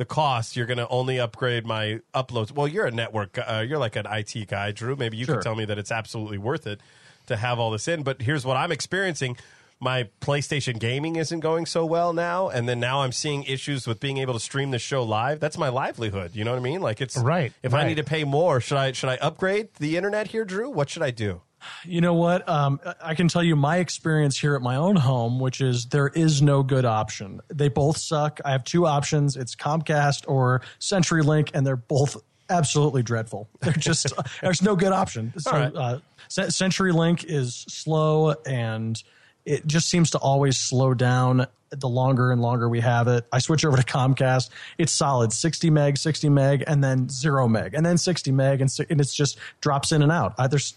the cost, you're going to only upgrade my uploads. Well, you're a network, uh, you're like an IT guy, Drew. Maybe you Sure. can tell me that it's absolutely worth it to have all this in. But here's what I'm experiencing. My PlayStation gaming isn't going so well now, and then now I'm seeing issues with being able to stream the show live. That's my livelihood. You know what I mean? Like it's Right, If I need to pay more, should I should I upgrade the internet here, Drew? What should I do? You know what? Um, I can tell you my experience here at my own home, which is there is no good option. They both suck. I have two options. It's Comcast or CenturyLink, and they're both absolutely dreadful. They're just there's no good option. So right. uh, CenturyLink is slow and it just seems to always slow down the longer and longer we have it. I switch over to Comcast. It's solid 60 meg, 60 meg, and then zero meg, and then 60 meg, and, and it's just drops in and out. Uh, there's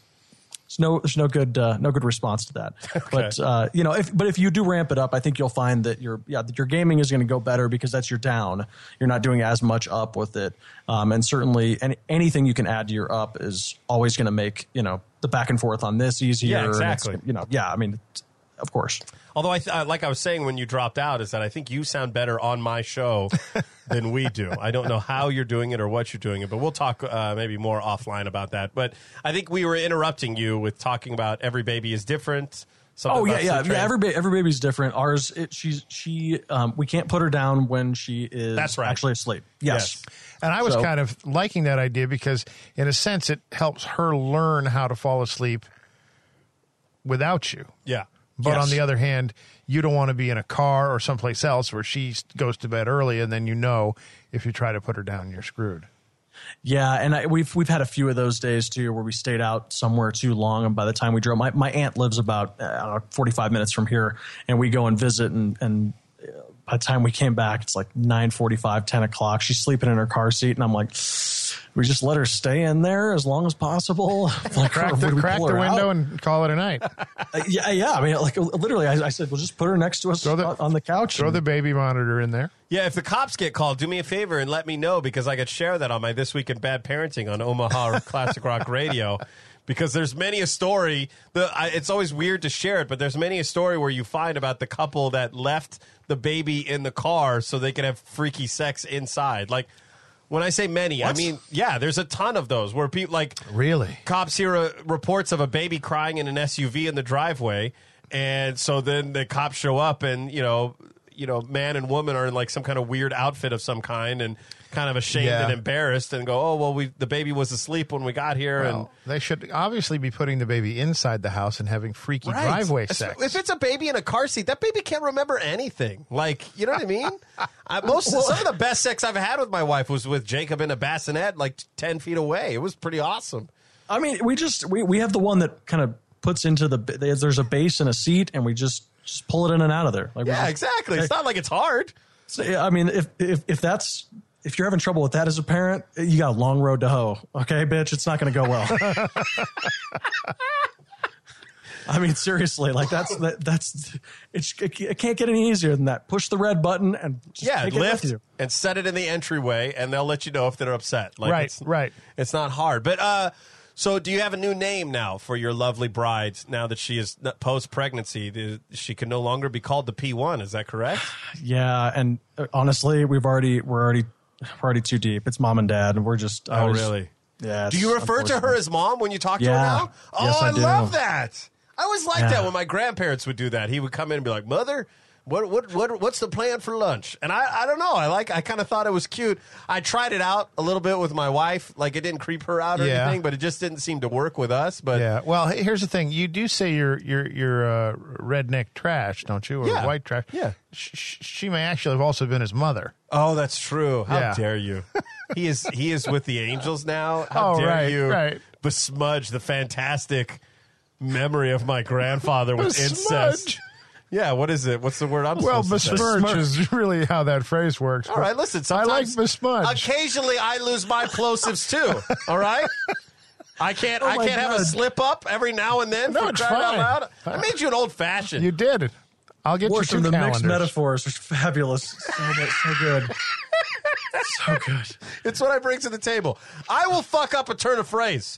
there's no there's no good uh, no good response to that. But uh, you know, if but if you do ramp it up, I think you'll find that your yeah that your gaming is going to go better because that's your down. You're not doing as much up with it, um, and certainly any, anything you can add to your up is always going to make you know the back and forth on this easier. Yeah, exactly. You know, yeah, I mean, it's- of course. Although I th- uh, like I was saying when you dropped out is that I think you sound better on my show than we do. I don't know how you're doing it or what you're doing it, but we'll talk uh, maybe more offline about that. But I think we were interrupting you with talking about every baby is different. something Oh yeah, yeah, yeah. Every ba- every baby's different. Ours, it, she's she. Um, we can't put her down when she is That's right. actually asleep. Yes. and i was So- kind of liking that idea because in a sense it helps her learn how to fall asleep without you yeah. But Yes. on the other hand, you don't want to be in a car or someplace else where she goes to bed early, and then you know if you try to put her down, you're screwed. Yeah, and I, we've we've had a few of those days too, where we stayed out somewhere too long, and by the time we drove, my my aunt lives about uh, I don't know, forty five minutes from here, and we go and visit, and and by the time we came back, it's like 9:45, 10 o'clock. She's sleeping in her car seat, and I'm like, we just let her stay in there as long as possible. Like, Crack the, crack the window out? and call it a night. Uh, yeah, yeah. I mean, like literally, I, I said, well, just put her next to us the- on- on the couch. Throw and- the baby monitor in there. Yeah, if the cops get called, do me a favor and let me know because I could share that on my This Week in Bad Parenting on Omaha Classic Rock Radio. Because there's many a story. The I, it's always weird to share it, but there's many a story where you find about the couple that left the baby in the car so they can have freaky sex inside. Like when I say many, I mean yeah. There's a ton of those where people like Really? cops hear uh, reports of a baby crying in an SUV in the driveway, and so then the cops show up, and you know, you know, man and woman are in like some kind of weird outfit of some kind, and kind of ashamed Yeah. and embarrassed, and go, oh well, we the baby was asleep when we got here, Well, they should obviously be putting the baby inside the house and having freaky and driveway If- sex. If it's a baby in a car seat, that baby can't remember anything. Like, you know what I mean? I, most some of the best sex I've had with my wife was with Jacob in a bassinet, like ten feet away. It was pretty awesome. I mean, we just we, we have the one that kind of puts into the there's there's a base and a seat, and we just just pull it in and out of there. Like Yeah, just- exactly. It's not like it's hard. So, I mean, if if if that's if you're having trouble with that as a parent, you got a long road to hoe. Okay, bitch, it's not going to go well. I mean, seriously, like that's that, that's it's it can't get any easier than that. Push the red button and just Yeah, take it with lift and set it in the entryway, and they'll let you know if they're upset. Like Right, it's, right. It's not hard, but uh, so do you have a new name now for your lovely bride? Now that she is post pregnancy, she can no longer be called the P one. Is that correct? Yeah, and uh, honestly, we've already we're already we're already too deep. It's mom and dad, and we're just Oh, really? Yeah. Do you refer to her as mom when you talk to her now? Oh, Yes, I do. love that. I always liked Yeah. that when my grandparents would do that. He would come in and be like, "Mother, what what what what's the plan for lunch?" And I I don't know. I like I kind of thought it was cute. I tried it out a little bit with my wife. Like it didn't creep her out or Yeah. anything, but it just didn't seem to work with us. But yeah. Well, he- here's the thing. You do say you're you're you're uh, redneck trash, don't you? Or Yeah. white trash. Yeah. Sh- sh- she may actually have also been his mother. Oh, that's true. How Yeah. dare you? He is he is with the angels now. How Oh, dare right, you right. besmudge the fantastic memory of my grandfather with incest? Yeah, what is it? What's the word I'm Well, supposed to say? besmirch is really how that phrase works. All right, listen. I like Sometimes, besmudge. Occasionally, I lose my plosives too. All right. I can't. Oh I Oh my can't have a slip up every now and then. No, for it's crying out fine. loud. Uh, I made you an old fashioned. You did. I'll get Worse you some than the calendars. mixed metaphors was fabulous. So, much- so good. So good. It's what I bring to the table. I will fuck up a turn of phrase.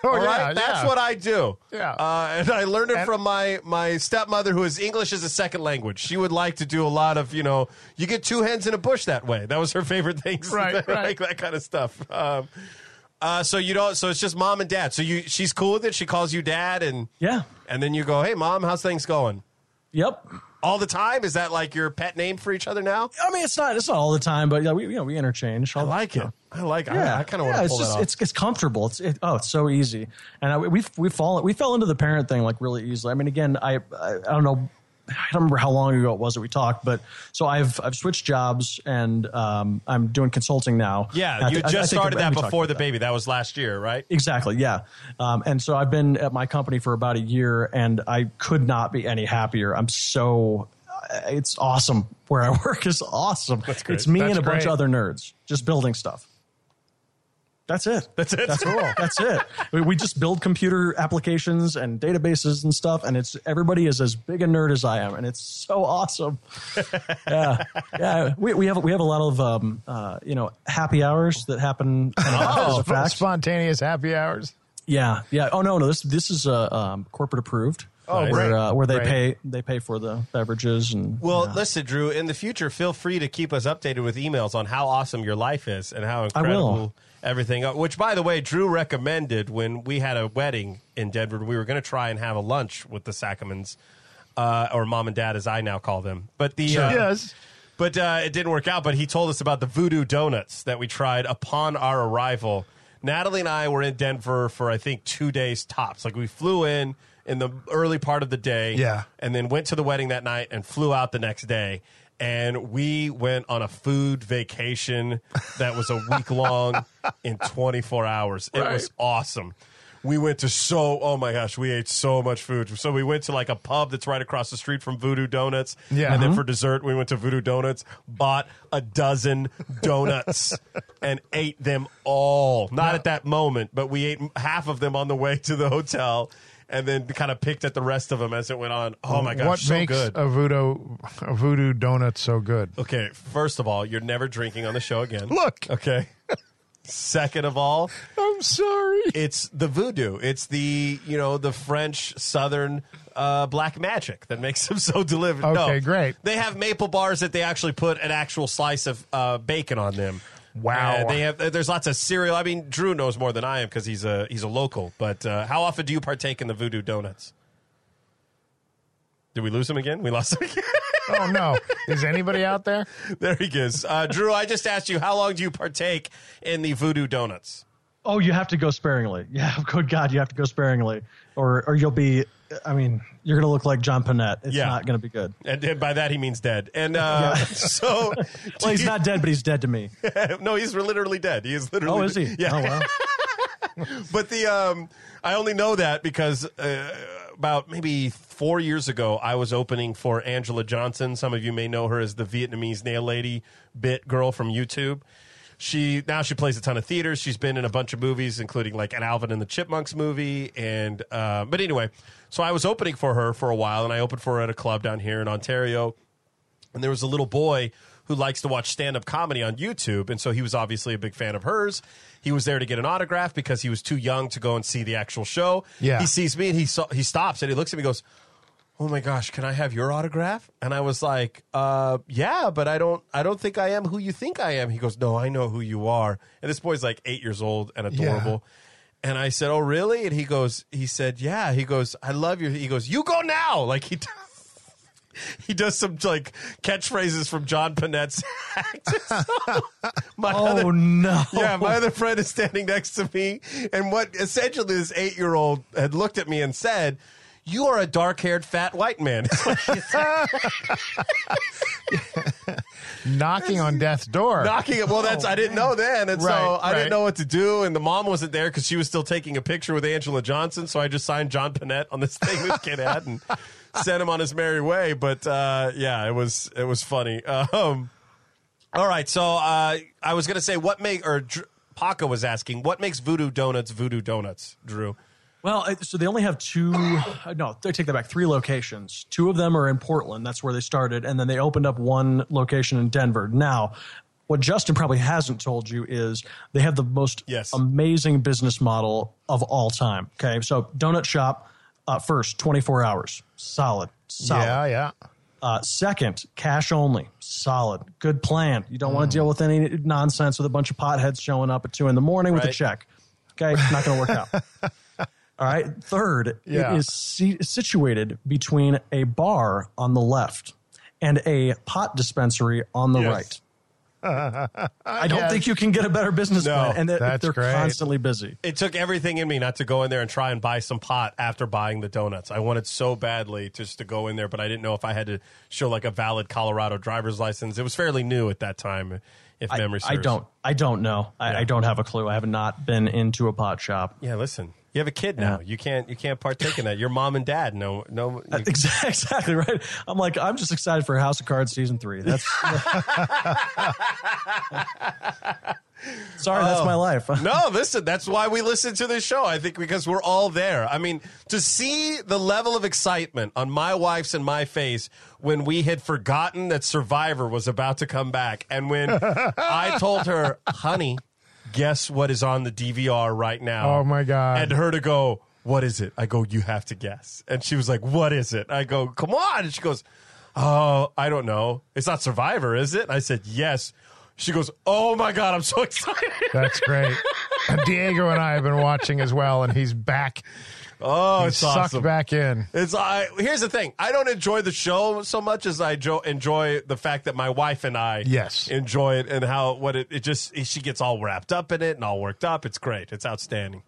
Oh, yeah, right, that's yeah. what I do. Yeah. uh, and I learned it And- from my my stepmother, who is English as a second language. She would like to do a lot of, you know, you get two hens in a bush that way. That was her favorite things, Right, like right. that kind of stuff. Um, uh, so you don't. So it's just mom and dad. So you, she's cool with it. She calls you dad, and Yeah. and then you go, hey, mom, how's things going? Yep. All the time? Is that like your pet name for each other now? I mean, it's not it's not all the time, but yeah, we you know we interchange. I like it. I like. it. Yeah, I, I kind of yeah, want to it's pull just it's it's comfortable. It's it, oh, it's so easy, and I, we we fall we fell into the parent thing like really easily. I mean, again, I I, I don't know. I don't remember how long ago it was that we talked, but so I've I've switched jobs and um, I'm doing consulting now. Yeah, I you thi- I- I just started that before the baby. That was last year, right? Exactly, yeah. Um, and so I've been at my company for about a year, and I could not be any happier. I'm so it's awesome where I work is awesome. That's great. It's me That's and a bunch of other nerds just building stuff. That's it. That's it. That's all. That's it. We, we just build computer applications and databases and stuff, and it's everybody is as big a nerd as I am, and it's so awesome. yeah, yeah. We, we have we have a lot of um, uh, you know happy hours that happen kind of after the Oh, fact. spontaneous happy hours. Yeah, yeah. Oh no, no. This this is uh, um, corporate approved. Oh, where great. uh, where they Great. pay they pay for the beverages and Well, yeah. listen, Drew. In the future, feel free to keep us updated with emails on how awesome your life is and how will. incredible everything. uh, Which, by the way, Drew recommended when we had a wedding in Denver. We were going to try and have a lunch with the Sacraments, uh, or mom and dad, as I now call them. But the uh, yes. but uh, it didn't work out. But he told us about the voodoo donuts that we tried upon our arrival. Natalie and I were in Denver for I think two days tops. Like we flew in in the early part of the day, Yeah. and then went to the wedding that night and flew out the next day. And we went on a food vacation that was a week long in 24 hours. It was awesome. we went to so oh my gosh, we ate so much food. So we went to like a pub that's right across the street from Voodoo Donuts. Yeah. And then for uh-huh. dessert, we went to Voodoo Donuts, bought a dozen donuts, and ate them all. Not at that moment, but we ate half of them on the way to the hotel. And then kind of picked at the rest of them as it went on. Oh my gosh, What so makes good! a voodoo a voodoo donut so good? Okay, first of all, you're never drinking on the show again. Look. Okay. Second of all, I'm sorry. it's the voodoo. It's the you know the French Southern uh, black magic that makes them so delivered. Okay, great. They have maple bars that they actually put an actual slice of uh, bacon on them. Wow. Uh, they have. There's lots of cereal. I mean, Drew knows more than I am because he's a he's a local. But uh, how often do you partake in the voodoo donuts? Did we lose him again? We lost him again. Oh no! Is anybody out there? there he goes. Uh, Drew, I just asked you how long do you partake in the voodoo donuts? Oh, you have to go sparingly. Yeah, good God, you have to go sparingly, or or you'll be. I mean, you're going to look like John Pinette. It's Yeah. not going to be good. And, and by that he means dead. And uh, so, Well, he's not dead, but he's dead to me. no, he's literally dead. He is literally. Oh, is he? Yeah. Oh, wow. But the um, I only know that because uh, about maybe four years ago, I was opening for Angela Johnson. Some of you may know her as the Vietnamese nail lady bit girl from YouTube. She now she plays a ton of theaters. She's been in a bunch of movies, including like an Alvin and the Chipmunks movie. And uh, but anyway, so I was opening for her for a while, and I opened for her at a club down here in Ontario and there was a little boy who likes to watch stand-up comedy on YouTube and so he was obviously a big fan of hers he was there to get an autograph because he was too young to go and see the actual show Yeah. he sees me and he saw, he stops and he looks at me and goes oh my gosh can i have your autograph? And i was like uh yeah but i don't i don't think i am who you think i am. He goes no i know who you are. And this boy's like eight years old and adorable. And i said oh really? And he goes he said yeah. He goes i love you. He goes you go now. Like he he does some like catchphrases from John Pinette's act. my Oh other, no! yeah, my other friend is standing next to me, and what essentially this eight year old had looked at me and said, "You are a dark haired fat white man." Is what she said. Knocking on death's door. Knocking it. Well, that's I didn't know then, and so Right, I didn't know what to do. And the mom wasn't there because she was still taking a picture with Angela Johnson. So I just signed John Pinette on this thing this kid had and sent him on his merry way. But uh, yeah, it was it was funny. Um, all right, so uh, I was gonna say what make or Dr- Paco was asking what makes Voodoo Donuts Voodoo Donuts, Drew. Well, so they only have two. No, I take that back. Three locations. Two of them are in Portland. That's where they started, and then they opened up one location in Denver. Now, what Justin probably hasn't told you is they have the most Yes. amazing business model of all time. Okay, so donut shop uh, first, twenty four hours, solid, solid. Yeah, yeah. Uh, second, cash only, solid, good plan. You don't want to deal with any nonsense with a bunch of potheads showing up at two in the morning with a check. Okay, not going to work out. All right. Third, Yeah. it is si- situated between a bar on the left and a pot dispensary on the Yes. right. I don't guess. think you can get a better business No, plan, and they're, that's they're great. constantly busy. It took everything in me not to go in there and try and buy some pot after buying the donuts. I wanted so badly just to go in there, but I didn't know if I had to show like a valid Colorado driver's license. It was fairly new at that time, if I, memory I serves. don't. I don't know. I, I don't have a clue. I have not been into a pot shop. Yeah, listen. You have a kid now. You can't. You can't partake in that. Your mom and dad. No. No. you- Exactly, exactly right. I'm like, I'm just excited for House of Cards season three. That's sorry, that's oh. my life. no, listen, that's why we listen to this show. I think because we're all there. I mean, to see the level of excitement on my wife's and my face when we had forgotten that Survivor was about to come back, and when I told her, honey, guess what is on the DVR right now? Oh, my God. And her to go, what is it? I go, you have to guess. And she was like, what is it? I go, come on. And she goes, oh, I don't know. It's not Survivor, is it? And I said, yes. She goes, oh my God, I'm so excited. That's great. Diego and I have been watching as well, and he's back. Oh, He's it's sucked awesome. back in. It's I. Here's the thing. I don't enjoy the show so much as I jo- enjoy the fact that my wife and I Yes. enjoy it and how what it, it just she gets all wrapped up in it and all worked up. It's great. It's outstanding.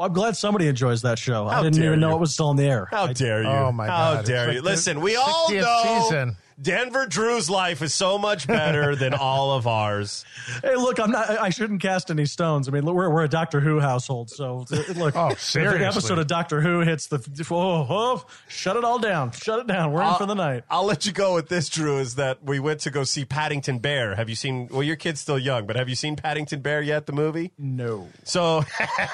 I'm glad somebody enjoys that show. How I didn't dare even know it was still on the air. How I- dare you? Oh, my God. How dare like you? the Listen, we all 60th know. season. Denver Drew's life is so much better than all of ours. Hey, look, I'm not. I shouldn't cast any stones. I mean, we're we're a Doctor Who household, so uh, look. Oh, if seriously. the episode of Doctor Who hits the oh, oh, shut it all down, shut it down. We're in for the night. I'll let you go with this, Drew. Is that we went to go see Paddington Bear? Have you seen? Well, your kid's still young, but have you seen Paddington Bear yet? The movie? No. So,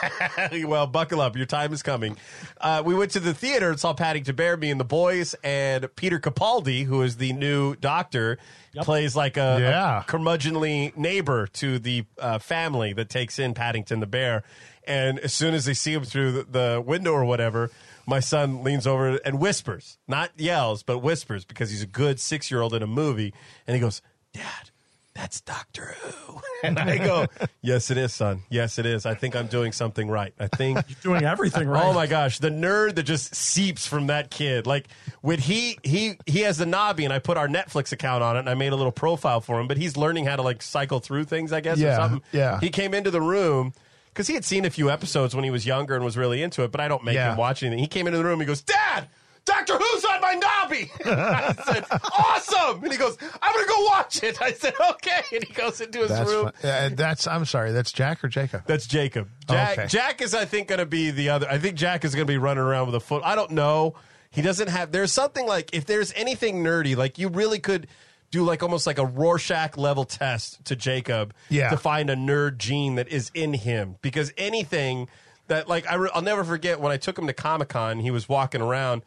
well, buckle up. Your time is coming. Uh, we went to the theater and saw Paddington Bear, me and the boys, and Peter Capaldi, who is the new doctor, plays like a, Yeah. a curmudgeonly neighbor to the uh, family that takes in Paddington the Bear. And as soon as they see him through the, the window or whatever, my son leans over and whispers, not yells, but whispers because he's a good six year old in a movie. And he goes, Dad, that's Doctor Who. And I go, Yes, it is, son. Yes, it is. I think I'm doing something right. I think you're Doing everything right. Oh my gosh, the nerd that just seeps from that kid. Like when he he he has the Nabi, and I put our Netflix account on it, and I made a little profile for him. But he's learning how to like cycle through things, I guess, or Yeah, something. yeah. He came into the room because he had seen a few episodes when he was younger and was really into it. But I don't make Yeah. him watch anything. He came into the room. He goes, Dad. Doctor Who's on my Nabi. I said, awesome. And he goes, I'm going to go watch it. I said, okay. And he goes into his That's room. fun. Yeah, that's. I'm sorry. That's Jack or Jacob. That's Jacob. Jack, Okay. Jack is, I think, going to be the other. I think Jack is going to be running around with a foot. I don't know. He doesn't have. There's something like if there's anything nerdy, like you really could do like almost like a Rorschach level test to Jacob Yeah. to find a nerd gene that is in him. Because anything that like I re- I'll never forget when I took him to Comic Con, he was walking around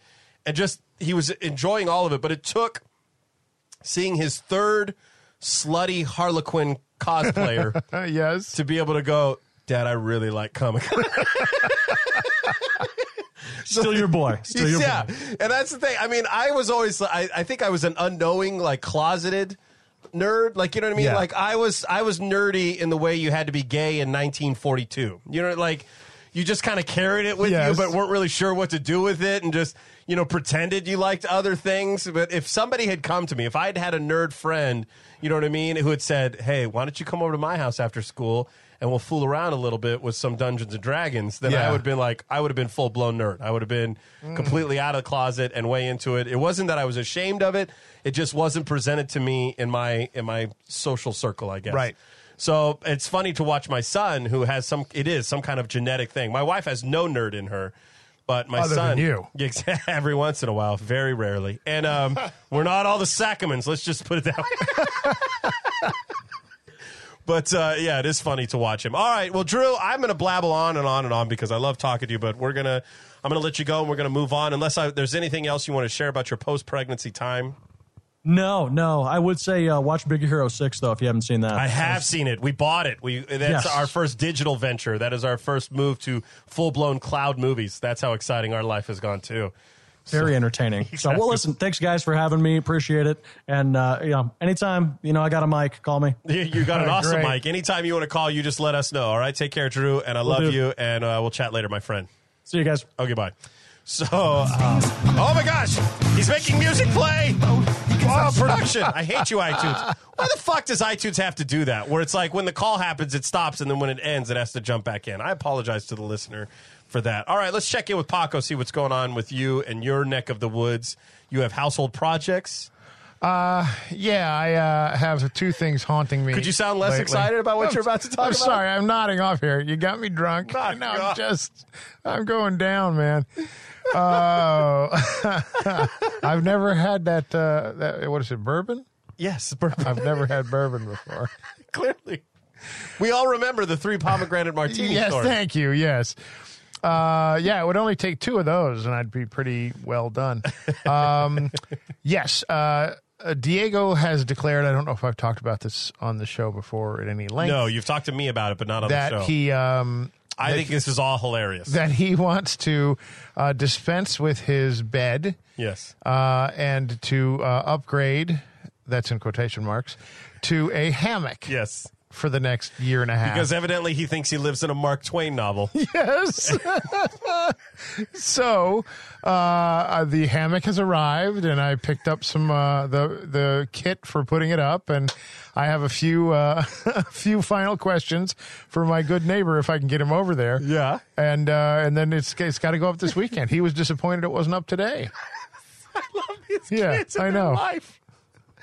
and just he was enjoying all of it, but it took seeing his third slutty Harley Quinn cosplayer yes. to be able to go, Dad, I really like Comic Con. Still your boy. Still your boy. yeah, boy. and that's the thing. I mean, I was always, I, I think I was an unknowing, like closeted nerd. Like you know what I mean? Yeah. Like I was, I was nerdy in the way you had to be gay in 1942. You know, like you just kind of carried it with Yes. you, but weren't really sure what to do with it, and just you know pretended you liked other things. But if somebody had come to me, if I had had a nerd friend, you know what I mean, who had said, "Hey, why don't you come over to my house after school?" And we'll fool around a little bit with some Dungeons and Dragons. Then I would have been like, I would have been full blown nerd. I would have been mm. completely out of the closet and way into it. It wasn't that I was ashamed of it. It just wasn't presented to me in my in my social circle. I guess. Right. So it's funny to watch my son, who has some. It is some kind of genetic thing. My wife has no nerd in her, but my Other son, you. Every once in a while, very rarely. And um, we're not all the Sacraments. Let's just put it that way. But uh, yeah, it is funny to watch him. All right, well, Drew, I'm going to blabble on and on and on because I love talking to you. But we're gonna, I'm going to let you go and we're going to move on. Unless I, there's anything else you want to share about your post pregnancy time. No, no. I would say uh, watch Big Hero Six though if you haven't seen that. I have seen it. We bought it. We that's Yes. our first digital venture. That is our first move to full blown cloud movies. That's how exciting our life has gone too. Very entertaining. So, Exactly. well, listen, thanks guys for having me. Appreciate it. And, uh, you know, anytime, you know, I got a mic, call me. You- You got an awesome mic. Anytime you want to call, you just let us know. All right. Take care, Drew, and I love do. you. And uh, we'll chat later, my friend. See you guys. Okay, bye. So, uh, oh my gosh, he's making music play. Oh, production. I hate you, iTunes. Why the fuck does iTunes have to do that? Where it's like when the call happens, it stops, and then when it ends, it has to jump back in. I apologize to the listener for that. All right, let's check in with Paco, see what's going on with you and your neck of the woods. You have household projects. Yeah, I uh, have two things haunting me. Could you sound less lately. excited about what I'm- you're about to talk I'm about? sorry, I'm nodding off here. You got me drunk. Not no, I'm just, I'm going down, man. Oh, I've never had that, uh, that. What is it, bourbon? Yes, bourbon. I've never had bourbon before. clearly. We all remember the three pomegranate martini yes, story. thank you. Yes. Uh, yeah, it would only take two of those, and I'd be pretty well done. Um, yes, uh, uh, Diego has declared. I don't know if I've talked about this on the show before at any length. no, you've talked to me about it, but not on that the show. he um, I think this is all hilarious. that he wants to uh, dispense with his bed yes. uh, and to uh, upgrade. That's in quotation marks to a hammock. Yes. For the next year and a half. Because evidently he thinks he lives in a Mark Twain novel. yes. so uh, uh, the hammock has arrived, and I picked up some uh, the the kit for putting it up, and I have a few uh, a few final questions for my good neighbor if I can get him over there. Yeah. and uh, and then it's it's got to go up this weekend. He was disappointed it wasn't up today. I love these Yeah, kids I their know. life.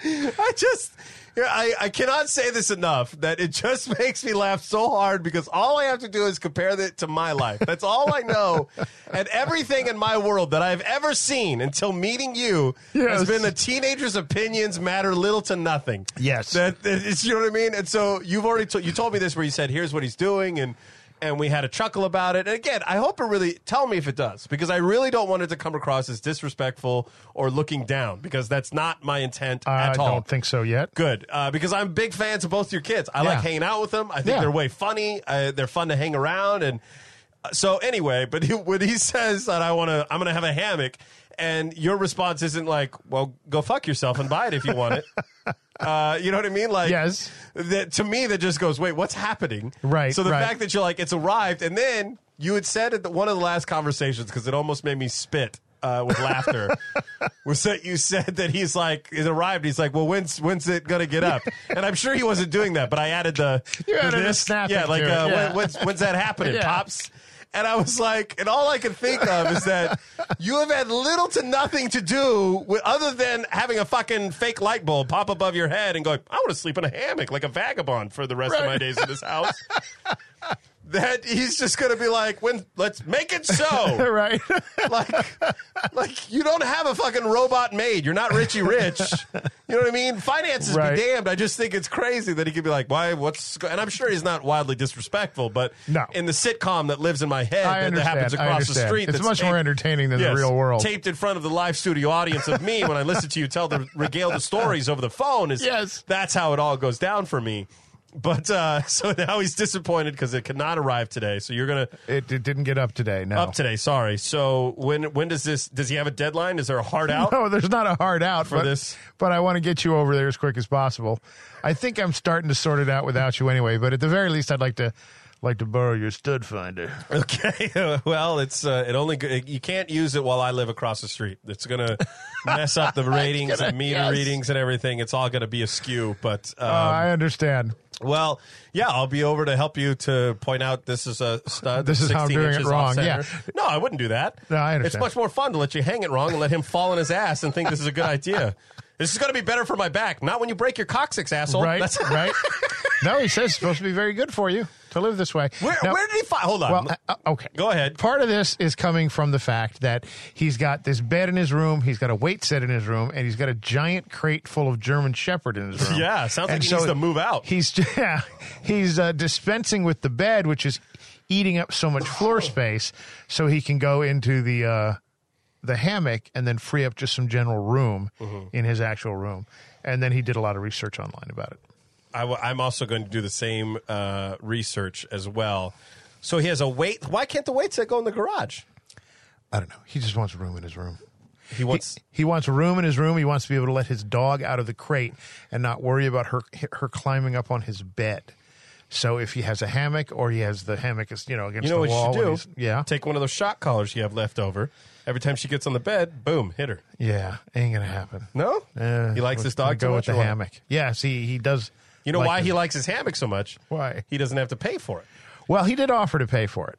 I just, I, I cannot say this enough that it just makes me laugh so hard because all I have to do is compare it to my life. That's all I know. and everything in my world that I've ever seen until meeting you Yes. has been the teenagers' opinions matter little to nothing. Yes. That, you know what I mean? And so you've already, to, you told me this where you said, here's what he's doing. And, and we had a chuckle about it. And again, I hope it really tell me if it does because I really don't want it to come across as disrespectful or looking down because that's not my intent I at all. don't think so yet. Good, uh, because I'm big fans of both your kids. I like hanging out with them. I think Yeah. they're way funny. Uh, they're fun to hang around, and uh, so anyway. But he, when he says that I want to, I'm going to have a hammock, and your response isn't like, "Well, go fuck yourself and buy it if you want it." Uh, you know what I mean? Like, Yes. That to me, that just goes, "Wait, what's happening?" Right, So the right. fact that you're like, "It's arrived," and then you had said at the, one of the last conversations because it almost made me spit. Uh, with laughter, was that you said that he's like it arrived. He's like, well, when's when's it gonna get up? And I'm sure he wasn't doing that, but I added the You added a this. snap yeah, like uh, yeah. when, when's when's that happening, Yeah. pops? And I was like, and all I could think of is that you have had little to nothing to do with other than having a fucking fake light bulb pop above your head and going, I want to sleep in a hammock like a vagabond for the rest of my days in this house. that he's just going to be like, when let's make it so. right. like, like you don't have a fucking robot maid. You're not Richie Rich. You know what I mean? Finances Right. be damned. I just think it's crazy that he could be like, why? What's? go-" And I'm sure he's not wildly disrespectful, but No. in the sitcom that lives in my head I that, understand. happens across the street, It's much more entertaining than Yes, the real world. Taped in front of the live studio audience of me when I listen to you tell the regale the stories over the phone is Yes. that's how it all goes down for me. But uh, so now he's disappointed because it cannot arrive today. So you're gonna It, it didn't get up today. No. up today. Sorry. So when when does this? Does he have a deadline? Is there a hard out? No, there's not a hard out For but, this? but I want to get you over there as quick as possible. I think I'm starting to sort it out without you anyway. But at the very least, I'd like to like to borrow your stud finder. Okay. well, it's uh, it only go- you can't use it while I live across the street. It's gonna mess up the ratings gonna- and meter yes. readings and everything. It's all gonna be askew. But um, Uh, I understand. well, yeah, I'll be over to help you to point out this is a stud. This is how I'm 16 doing it wrong, yeah. No, I wouldn't do that. No, I understand. It's much more fun to let you hang it wrong and let him fall on his ass and think this is a good idea. This is going to be better for my back. Not when you break your coccyx, asshole. Right, That's- right. No, he says it's supposed to be very good for you to live this way. Where, Now- where did he find? Hold on. Well, uh, okay. Go ahead. Part of this is coming from the fact that he's got this bed in his room, he's got a weight set in his room, and he's got a giant crate full of German Shepherd in his room. Yeah, sounds like And he needs to move out. He's yeah, he's uh, dispensing with the bed, which is eating up so much floor space, so he can go into the uh, the hammock and then free up just some general room Mm-hmm. in his actual room. And then he did a lot of research online about it. I w- I'm also going to do the same uh, research as well. So he has a weight. Why can't the weight set go in the garage? I don't know. He just wants room in his room. He wants. He, he wants room in his room. He wants to be able to let his dog out of the crate and not worry about her her climbing up on his bed. So if he has a hammock or he has the hammock is you know against you know the what wall, you when should he's- do? yeah, Take one of those shock collars you have left over. Every time she gets on the bed, boom, hit her. yeah, ain't gonna happen. No, Uh, he likes his dog. go too with much, or the what? hammock. Yeah, see, he does. You know like why his- he likes his hammock so much? Why? He doesn't have to pay for it. Well, he did offer to pay for it.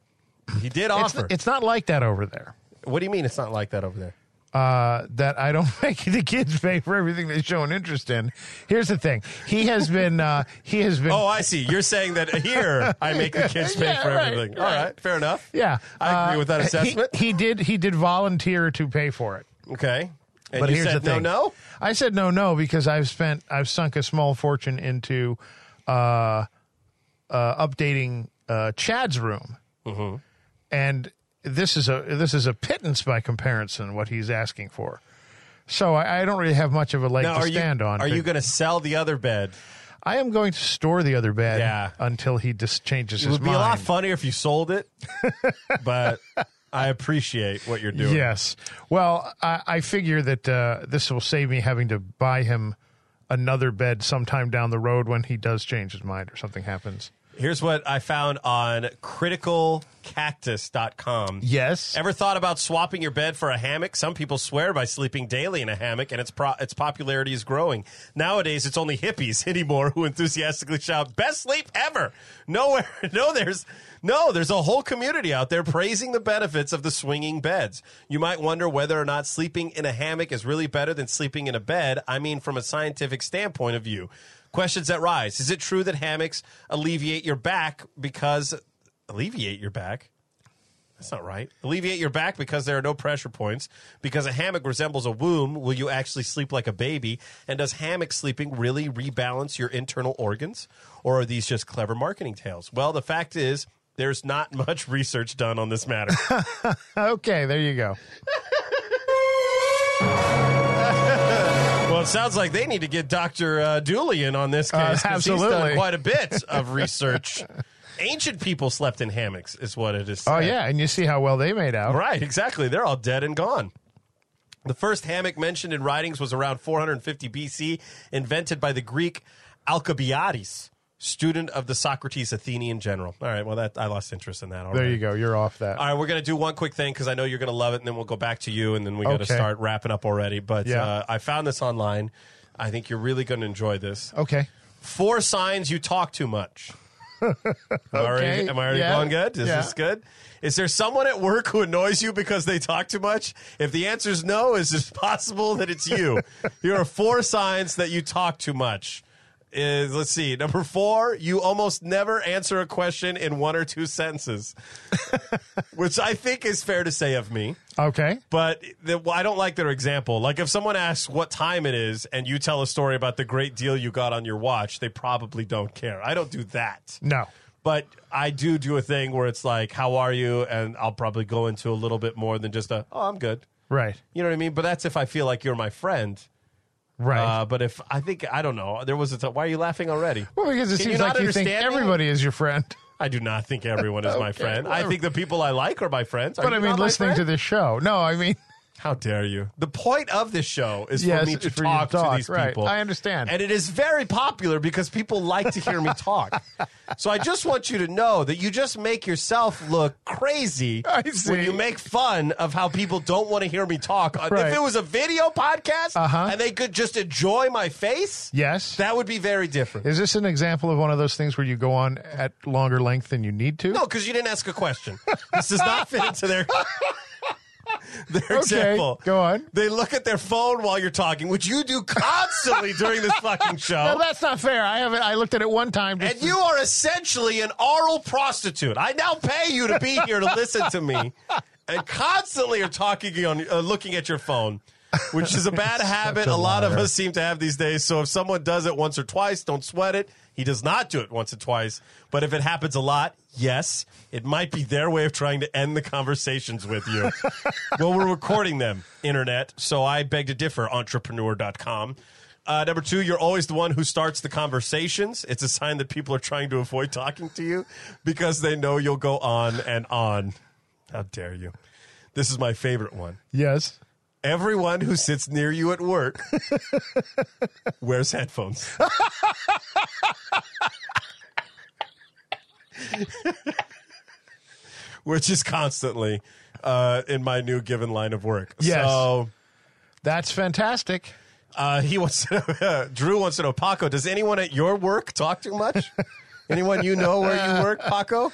He did offer. it's not like that over there. what do you mean it's not like that over there? uh, that I don't make the kids pay for everything they show an interest in. Here's the thing: he has been uh, he has been. Oh, I see. You're saying that here I make the kids pay Yeah, for right, everything. All right. right, fair enough. yeah, I agree uh, with that he- assessment. He, did he did volunteer to pay for it. Okay. And but here's the thing: no, no. I said no, no because I've spent I've sunk a small fortune into uh, uh, updating uh, Chad's room, Mm-hmm. and this is a this is a pittance by comparison what he's asking for. So I, I don't really have much of a leg Now, to are you stand on. are but you going to sell the other bed? I am going to store the other bed Yeah. until he just changes It his mind. It would be a lot funnier if you sold it, but I appreciate what you're doing. Yes. Well, I, I figure that uh, this will save me having to buy him another bed sometime down the road when he does change his mind or something happens. Here's what I found on criticalcactus.com. Yes. Ever thought about swapping your bed for a hammock? Some people swear by sleeping daily in a hammock, and its pro- its popularity is growing. Nowadays, it's only hippies anymore who enthusiastically shout, "Best sleep ever!" Nowhere, no, there's no, there's a whole community out there praising the benefits of the swinging beds. You might wonder whether or not sleeping in a hammock is really better than sleeping in a bed. I mean, from a scientific standpoint of view. Questions that rise: Is it true that hammocks alleviate your back because alleviate your back? That's not right. Alleviate your back because there are no pressure points. Because a hammock resembles a womb, will you actually sleep like a baby? And does hammock sleeping really rebalance your internal organs? Or are these just clever marketing tales? Well, the fact is, there's not much research done on this matter. Okay, there you go. it sounds like they need to get Dr. Uh, Dooley in on this case. Uh, 'cause He's done quite a bit of research. Ancient people slept in hammocks, is what it is. Oh yeah, and you see how well they made out. Right, exactly. They're all dead and gone. The first hammock mentioned in writings was around 450 BC, invented by the Greek Alcibiades, student of the Socrates Athenian general. All right, well, that I lost interest in that. There already. you go. You're off that. All right, we're going to do one quick thing because I know you're going to love it, and then we'll go back to you, and then we got to Okay. start wrapping up already. But Yeah. uh, I found this online. I think you're really going to enjoy this. Okay. Four signs you talk too much. Am I already, Okay, am I already yeah, going good? Is yeah. this good? Is there someone at work who annoys you because they talk too much? If the answer is no, is it possible that it's you? Here are four signs that you talk too much. Is let's see. Number four, you almost never answer a question in one or two sentences, which I think is fair to say of me. Okay. But the, well, I don't like their example. Like if someone asks what time it is and you tell a story about the great deal you got on your watch, they probably don't care. I don't do that. No. But I do do a thing where it's like, "How are you?" and I'll probably go into a little bit more than just a, "Oh, I'm good." Right. You know what I mean? But that's if I feel like you're my friend. Right. Uh, but if I think I don't know, there was a t- why are you laughing already? well, because it Can you seems not like you think understand me? everybody is your friend. I do not think everyone is my Okay, friend. I whatever. think the people I like are my friends. Are But I mean, not my listening friend? to this show. No, I mean, How dare you? The point of this show is Yes, for me to for you to talk, talk, to these right. people. I understand. And it is very popular because people like to hear me talk. so I just want you to know that you just make yourself look crazy when you make fun of how people don't want to hear me talk. Uh, Right. If it was a video podcast Uh-huh. and they could just enjoy my face, yes. that would be very different. Is this an example of one of those things where you go on at longer length than you need to? No, because you didn't ask a question. this does not fit into their their Okay, example. go on. They look at their phone while you're talking, which you do constantly during this fucking show. No, that's not fair. I haven't. I looked at it one time. and you are essentially an oral prostitute. I now pay you to be here to listen to me, and constantly are talking on, uh, looking at your phone, which is a bad habit. a A, lot of us seem to have these days. So if someone does it once or twice, don't sweat it. He does not do it once or twice. But if it happens a lot, yes, it might be their way of trying to end the conversations with you. well, we're recording them, internet. So I beg to differ, entrepreneur.com. Uh, number two, you're always the one who starts the conversations. It's a sign that people are trying to avoid talking to you because they know you'll go on and on. How dare you? This is my favorite one. yes. Everyone who sits near you at work wears headphones. Which is constantly uh, in my new given line of work. Yes. So That's fantastic. uh, he wants to know, Drew wants to know, Paco, does anyone at your work talk too much? anyone you know where you work, Paco?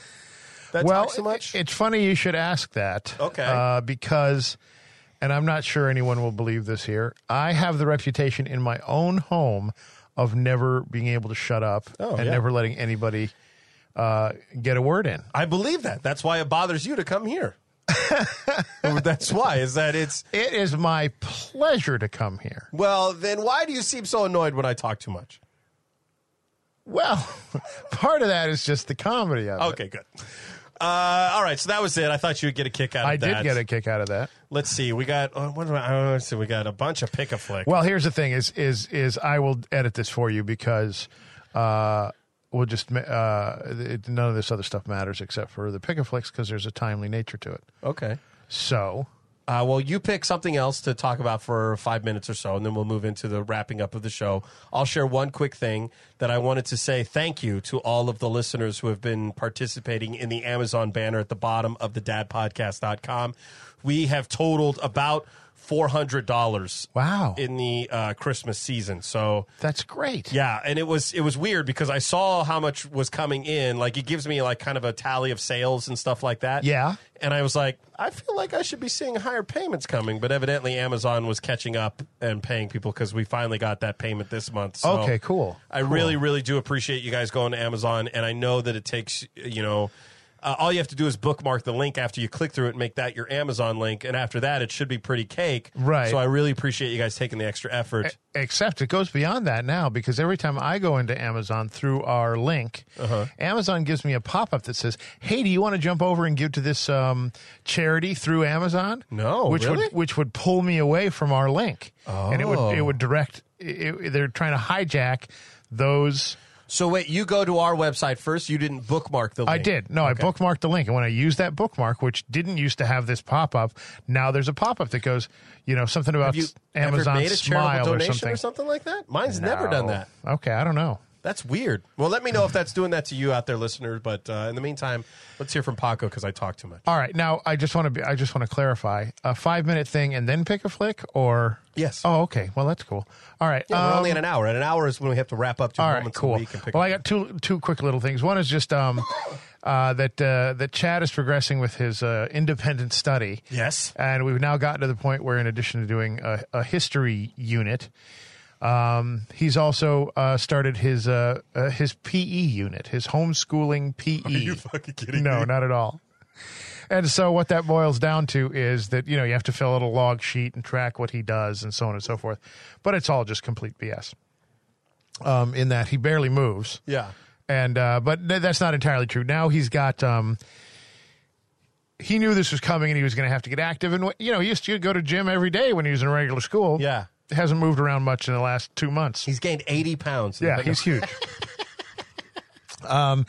That well, talks too much? it's funny you should ask that. Okay. Uh, because, and I'm not sure anyone will believe this here. I have the reputation in my own home of never being able to shut up Oh, and yeah. never letting anybody uh, get a word in. I believe that. That's why it bothers you to come here. That's why. Is that it's It is my pleasure to come here. well? Then why do you seem so annoyed when I talk too much? Well, part of that is just the comedy of it. Okay, good. Uh, all right, so that was it. I thought you would get a kick out of I that. did get a kick out of that. Let's see. We got. Oh, what do I, let's see. We got a bunch of pick a flick. Well, here's the thing: is is is I will edit this for you because uh, we'll just ma- uh, it, none of this other stuff matters except for the pick a flicks because there's a timely nature to it. okay. So Uh, well, you pick something else to talk about for five minutes or so, and then we'll move into the wrapping up of the show. I'll share one quick thing that I wanted to say thank you to all of the listeners who have been participating in the Amazon banner at the bottom of the dadpodcast.com. We have totaled about $400 Wow. in the uh, Christmas season. So That's great. yeah, and it was it was weird because I saw how much was coming in. Like it gives me like kind of a tally of sales and stuff like that. Yeah. And I was like, I feel like I should be seeing higher payments coming, but evidently Amazon was catching up and paying people because we finally got that payment this month. So Okay, cool. I really, really do appreciate you guys going to Amazon, and I know that it takes you know. Uh, all you have to do is bookmark the link after you click through it and make that your Amazon link. And after that, it should be pretty cake. Right. So I really appreciate you guys taking the extra effort. Except it goes beyond that now because every time I go into Amazon through our link, Uh-huh. Amazon gives me a pop up that says, "Hey, do you want to jump over and give to this um, charity through Amazon?" No, which really? would which would pull me away from our link, and it would it Oh. would direct. It, they're trying to hijack those. So wait, you go to our website first. You didn't bookmark the link. I did. No, I bookmarked the link. And when I used that bookmark, which didn't used to have this pop up, now there's a pop up that goes, you know, something about Amazon ever made a charitable Smile or something. or something like that? Mine's never done that. Okay, I don't know. That's weird. Well, let me know if that's doing that to you out there, listeners. But uh, in the meantime, let's hear from Paco because I talk too much. All right, now I just want to be, I just want to clarify a five minute thing and then pick a flick or Yes. Oh, okay. Well, that's cool. All right. Yeah, we're only in an hour. And an hour is when we have to wrap up two All right, cool. a week and pick Well, I got two two quick little things. One is just um, uh, that uh, that Chad is progressing with his uh, independent study. Yes. and we've now gotten to the point where, in addition to doing a, a history unit, um, he's also uh, started his uh, uh, his PE unit, his homeschooling PE. Are you fucking kidding No, me? not at all. And so what that boils down to is that you know you have to fill out a log sheet and track what he does and so on and so forth, but it's all just complete BS. Um, in that he barely moves. Yeah. And uh, but th- that's not entirely true. Now he's got. Um, he knew this was coming and he was going to have to get active. And you know, he used to go to gym every day when he was in regular school. Yeah. Hasn't moved around much in the last two months. He's gained 80 pounds. yeah, he's huge. um,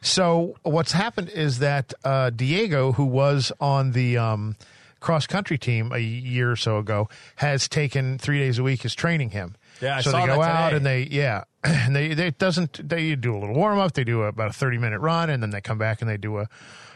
so what's happened is that uh, Diego, who was on the um, cross country team a year or so ago, has taken three days a week is training him. Yeah, I so saw they go that out and they yeah, and they they doesn't they do a little warm up. They do about a thirty minute run, and then they come back and they do a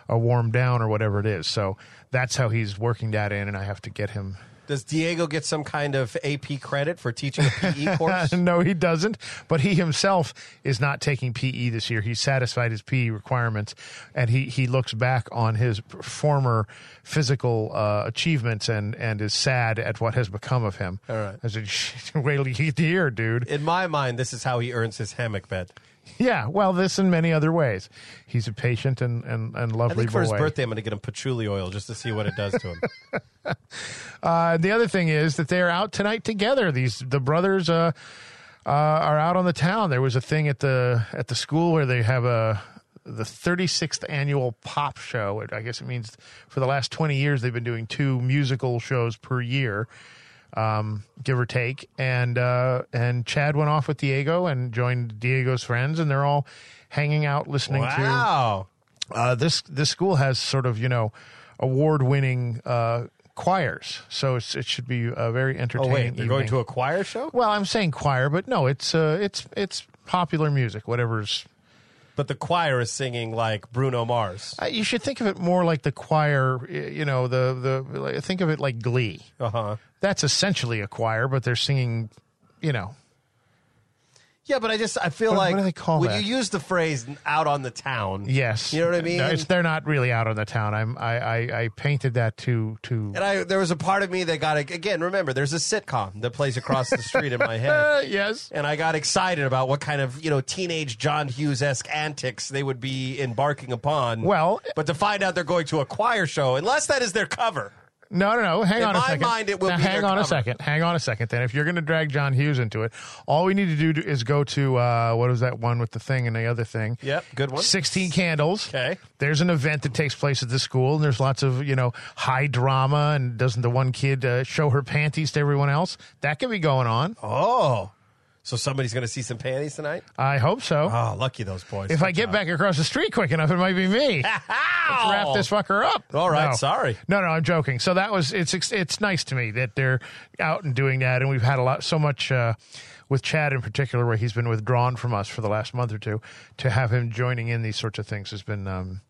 a warm down or whatever it is. So that's how he's working that in, and I have to get him Does Diego get some kind of AP credit for teaching a PE course? no, he doesn't. But he himself is not taking PE this year. He's satisfied his PE requirements, and he, he looks back on his former physical uh, achievements and, and is sad at what has become of him. All right. I said, wait till you get here, dude. In my mind, this is how he earns his hammock bed. Yeah, well, this in many other ways. He's a patient and, and, and I lovely think for his birthday, I'm going to get him patchouli oil just to see what it does to him. Uh, the other thing is that they're out tonight together. These the brothers uh, uh, are out on the town. There was a thing at the at the school where they have a the 36th annual pop show. I guess it means for the last 20 years they've been doing two musical shows per year, um, give or take. And uh, and Chad went off with Diego and joined Diego's friends, and they're all hanging out listening to wow. uh, this this school has sort of you know award winning uh, choirs, so it's, it should be a very Oh, entertaining. wait. They're going to a choir show? well, I'm saying choir, but no, it's uh, it's it's popular music, whatever's. But the choir is singing like Bruno Mars. Uh, you should think of it more like the choir. You know, the the think of it like Glee. Uh huh. That's essentially a choir, but they're singing. You know, Yeah, but I just I feel What- like what do they call when that? you use the phrase "out on the town." yes, you know what I mean. No, it's, they're not really out on the town. I'm I I, I painted that to to. and I there was a part of me that got again. Remember, there's a sitcom that plays across the street in my head. Yes. and I got excited about what kind of you know teenage John Hughes esque antics they would be embarking upon. Well- but to find out they're going to a choir show, unless that is their cover. No, no, no. Hang In on a my second. mind, it will Now, be hang on a second. Hang on a second. Then, if you're going to drag John Hughes into it, all we need to do is go to uh, what was that one with the thing and the other thing? Yep, good one. Sixteen Candles. Okay. There's an event that takes place at the school, and there's lots of you know high drama. And doesn't the one kid uh, show her panties to everyone else? That could be going on. Oh, So somebody's going to see some panties tonight. I hope so. Oh, lucky those boys. if Good I get job. back across the street quick enough, it might be me. Let's wrap this fucker up. All right, No. sorry. No, no, I'm joking. So that was it's it's nice to me that they're out and doing that, and we've had a lot so much uh, with Chad in particular, where he's been withdrawn from us for the last month or two. To have him joining in these sorts of things has been um,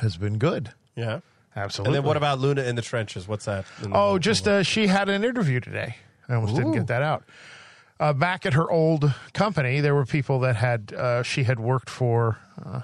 has been good. Yeah. Absolutely. And then what about Luna in the trenches? What's that? Oh, just uh, she had an interview today. I almost didn't get that out. Uh, back at her old company, there were people that had uh, she had worked for. Uh,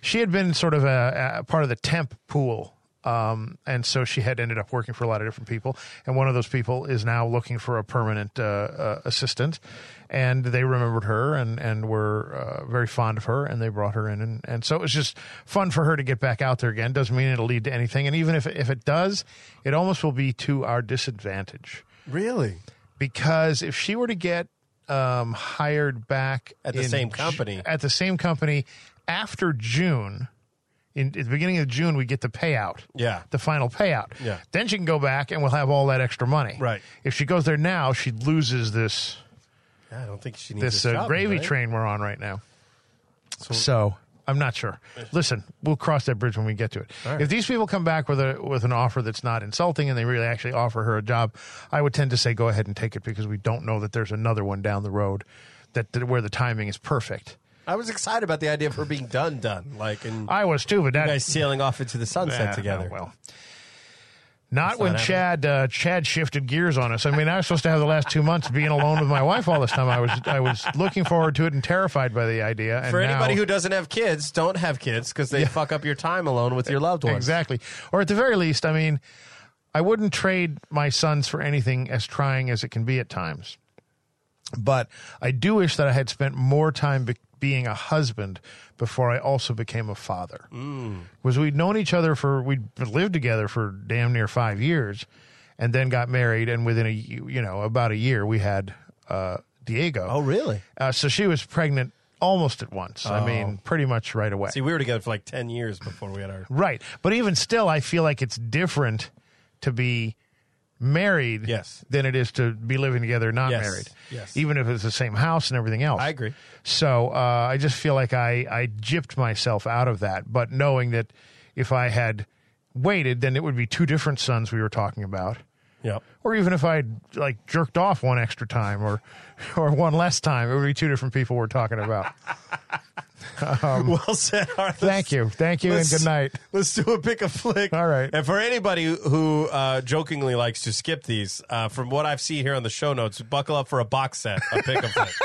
she had been sort of a, a part of the temp pool, um, and so she had ended up working for a lot of different people. And one of those people is now looking for a permanent uh, uh, assistant. And they remembered her and and were uh, very fond of her, and they brought her in, and, and so it was just fun for her to get back out there again. Doesn't mean it'll lead to anything, and even if if it does, it almost will be to our disadvantage really because if she were to get um, hired back At the in same company. at the same company after June, in at the beginning of June, we get the payout. Yeah. the final payout. Yeah. then she can go back and we'll have all that extra money. Right. If she goes there now, she loses this Yeah, I don't think she needs this uh, gravy right? train we're on right now. So, I'm not sure. Listen, we'll cross that bridge when we get to it. right. If these people come back with a with an offer that's not insulting and they really actually offer her a job, I would tend to say go ahead and take it because we don't know that there's another one down the road that, that where the timing is perfect. I was excited about the idea of her being done, done. Like, and I was too, but you that guys sailing off into the sunset Ah, together. Well, not when not Chad uh, Chad shifted gears on us. I mean, I was supposed to have the last two months being alone with my wife all this time. I was I was looking forward to it and terrified by the idea. And For anybody now- who doesn't have kids, don't have kids because they fuck up your time alone with your loved ones. Exactly. Or at the very least, I mean, I wouldn't trade my sons for anything as trying as it can be at times. But I do wish that I had spent more time be- being a husband before I also became a father. Was we'd known each other for we'd lived together for damn near five years, and then got married, and within a you know about a year we had uh, Diego. Oh, really? Uh, so she was pregnant almost at once. I mean, pretty much right away. See, we were together for like 10 years before we had our. Right. But even still, I feel like it's different to be married Yes. than it is to be living together not Yes. married. Yes. Even if it's the same house and everything else. I agree. So uh, I just feel like I, I gypped myself out of that. But knowing that if I had waited, then it would be two different sons we were talking about. Yep. Or even if I'd like jerked off one extra time or or one less time, it would be two different people we're talking about. well said, Arthur. Thank you. Thank you and good night. Let's do a pick a flick. All right. And for anybody who uh, jokingly likes to skip these, uh, from what I've seen here on the show notes, buckle up for a box set, a pick a flick.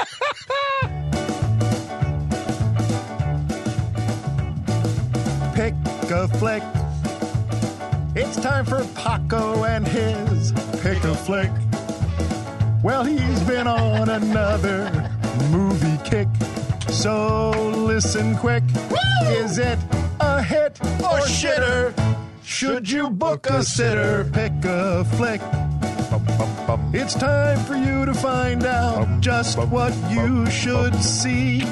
Pick a flick. It's time for Paco and his pick a flick. Well, he's been on another movie kick. So listen quick. Is it a hit or shitter? Should you book a sitter? Pick a flick. It's time for you to find out just what you should see.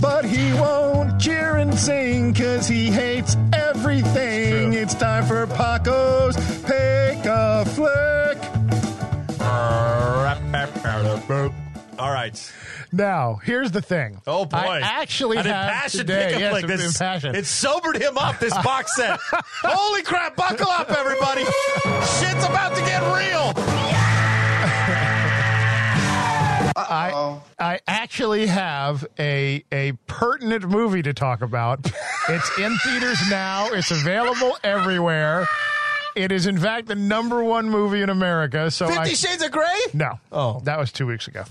But he won't cheer and sing because he hates everything. It's time for Paco's Pick a Flick. All right. Now, here's the thing. Oh boy! I actually an impassioned today. pick a Yes, This- impassioned. It sobered him up. This box set. Holy crap! Buckle up, everybody. Shit's about to get real. I I actually have a a pertinent movie to talk about. it's in theaters now. It's available everywhere. It is in fact the number one movie in America. So I, Fifty Shades of Grey. No. Oh. That was two weeks ago.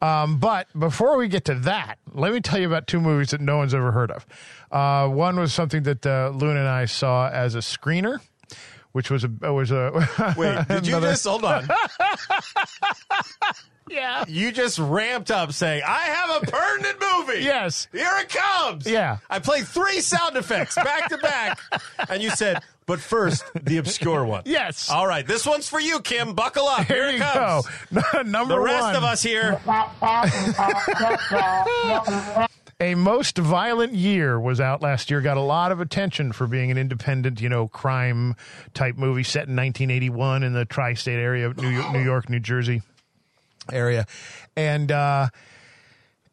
Um, but before we get to that, let me tell you about two movies that no one's ever heard of. Uh, one was something that uh, Luna and I saw as a screener, which was a was a Wait, did you another- just hold on? yeah You just ramped up saying, I have a pertinent movie. yes Here it comes. Yeah. I played three sound effects back to back. And you said, but first, the obscure one. yes. All right. This one's for you, Kim. Buckle up. Here, Here it you comes. go. Number The rest one, of us here. A Most Violent Year was out last year. Got a lot of attention for being an independent, you know, crime type movie set in 1981 in the tri-state area of New York, New, York, New Jersey. Area, and uh,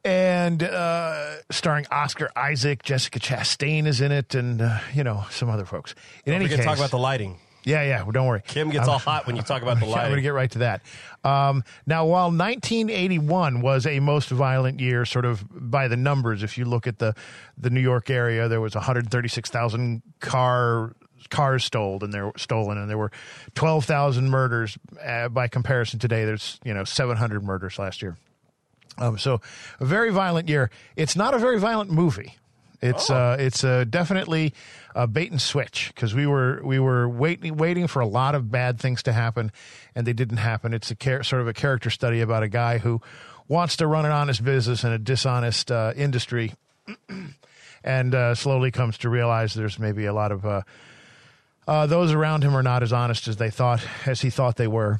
and uh, starring Oscar Isaac, Jessica Chastain is in it, and uh, you know some other folks. In Don't any case, talk about the lighting. yeah, yeah. Well, don't worry. Kim gets I'm- all hot when you talk about the yeah, I'm going lighting. to get right to that. Um, now, while 1981 was a most violent year, sort of by the numbers, if you look at the the New York area, there was 136,000 car cars stolen, and there stolen, and there were 12,000 murders. Uh, by comparison, today there's you know 700 murders last year. Um, so, a very violent year. It's not a very violent movie. It's uh, it's uh, definitely a bait and switch because we were we were waiting waiting for a lot of bad things to happen, and they didn't happen. It's a char- sort of a character study about a guy who wants to run an honest business in a dishonest uh, industry, and uh, slowly comes to realize there's maybe a lot of uh, those around him are not as honest as they thought as he thought they were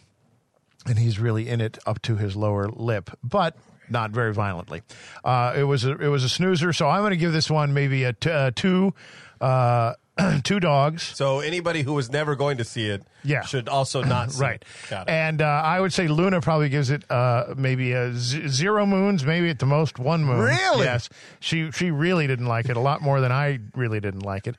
and he's really in it up to his lower lip, but not very violently. Uh, it was a, it was a snoozer, so I'm going to give this one maybe a uh, two uh, two dogs. So anybody who was never going to see it Yeah. should also not see Right. Got it. and uh, I would say Luna probably gives it uh, maybe a z- zero moons, maybe at the most one moon. Really? Yes, she she really didn't like it a lot more than I really didn't like it,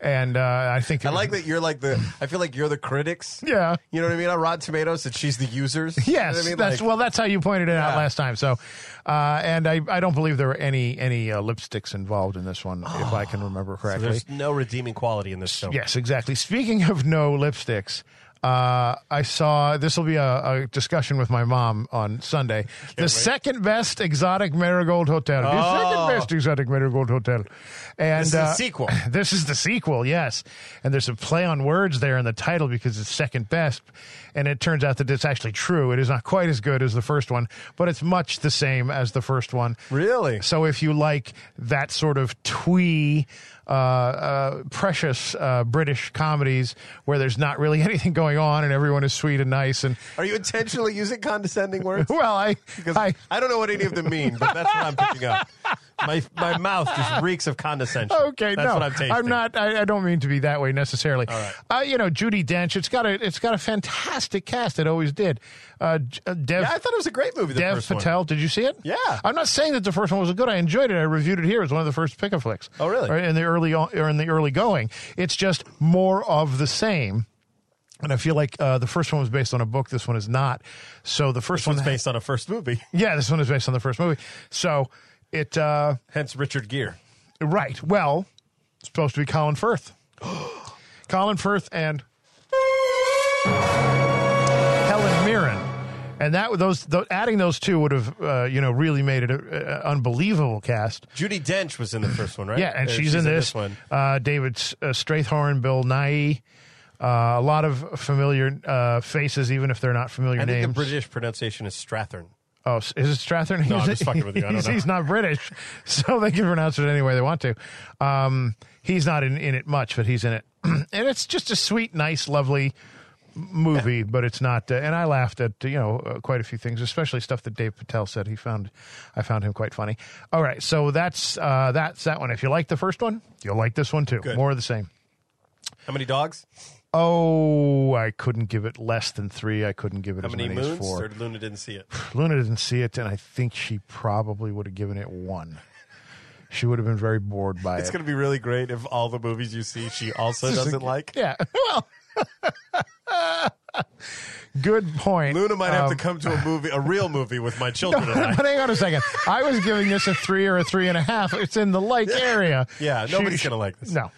and uh, I think I like that you're like the. I feel like you're the critics. Yeah. You know what I mean on Rotten Tomatoes, and she's the users. You know Yes, I mean? that's Like- well. That's how you pointed it out last time. So, uh, and I, I don't believe there were any any uh, lipsticks involved in this one, if I can remember So correctly. there's no redeeming quality in this film. yes, exactly. Speaking of no lipsticks, uh, I saw this will be a, a discussion with my mom on Sunday. the second best exotic marigold hotel. The Oh. second best exotic marigold hotel. And This is the uh, sequel. This is the sequel, yes. And there's a play on words there in the title because it's second best. And it turns out that it's actually true. It is not quite as good as the first one, but it's much the same as the first one. Really? So if you like that sort of twee, uh, uh, precious uh, British comedies where there's not really anything going on and everyone is sweet and nice and Are you intentionally using condescending words? well, I, Because I I, don't know what any of them mean, but that's what I'm picking up. My my mouth just reeks of condescension. Okay, that's no, what I'm tasting. not. I, I don't mean to be that way necessarily. All right. Uh, you know, Judi Dench. It's got a. It's got a fantastic cast. It always did. Uh, uh, Dev. Yeah, I thought it was a great movie. The Dev Patel. one. Did you see it? Yeah. I'm not saying that the first one was good. I enjoyed it. I reviewed it here. It was one of the first pick a flicks. Oh, really? Or in the early or in the early going. It's just more of the same. And I feel like uh, the first one was based on a book. This one is not. So the first This one one's based on a first movie, Yeah, this one is based on the first movie. So it. Uh, hence Richard Gere. Right. Well, it's supposed to be Colin Firth. Colin Firth and Helen Mirren. And that those, those adding those two would have uh, you know really made it an unbelievable cast. Judi Dench was in the first one, right? Yeah, and she's, in this. one. Uh, David S- uh, Strathorn, Bill Nighy, uh, a lot of familiar uh, faces, even if they're not familiar I think names. the British pronunciation is Strathern. Oh, is it Strathern? No, I'm He's- just fucking with you. I don't he's, know. he's not British, so they can pronounce it any way they want to. Um, he's not in, in it much, but he's in it, and it's just a sweet, nice, lovely movie. But it's not. Uh, and I laughed at you know uh, quite a few things, especially stuff that Dave Patel said. He found I found him quite funny. All right, so that's uh, that's that one. If you like the first one, you'll like this one too. Good. More of the same. How many dogs? Oh, I couldn't give it less than three. I couldn't give it How as many many, moons? as four. Luna didn't see it. Luna didn't see it, and I think she probably would have given it one. She would have been very bored by It's it. It's going to be really great if all the movies you see she also doesn't like. Yeah. Well, good point. Luna might have Um, to come to a movie, a real movie, with my children No, but hang on a second. I was giving this a three or a three and a half. It's in the like area. Yeah, nobody's she- gonna like this. No.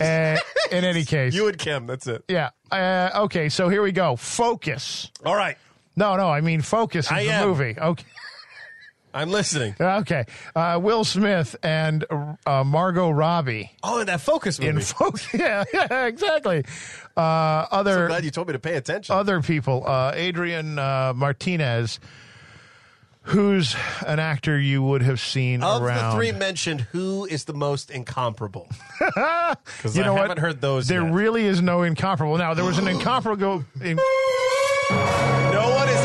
Uh, in any case. You and Kim, that's it. yeah. Uh, okay, so here we go. Focus. All right, No, no, I mean Focus is I the am. movie. Okay. I'm listening. Okay. Uh, Will Smith and uh, Margot Robbie Oh, and that focus movie. in Focus. Yeah, yeah, exactly. Uh, I'm other glad you told me to pay attention. other people, uh, Adrian uh, Martinez, who's an actor you would have seen of around. the three mentioned, who is the most incomparable? Because you I know haven't what? heard those. There yet. really is no incomparable. Now there was an incomparable. In, no one is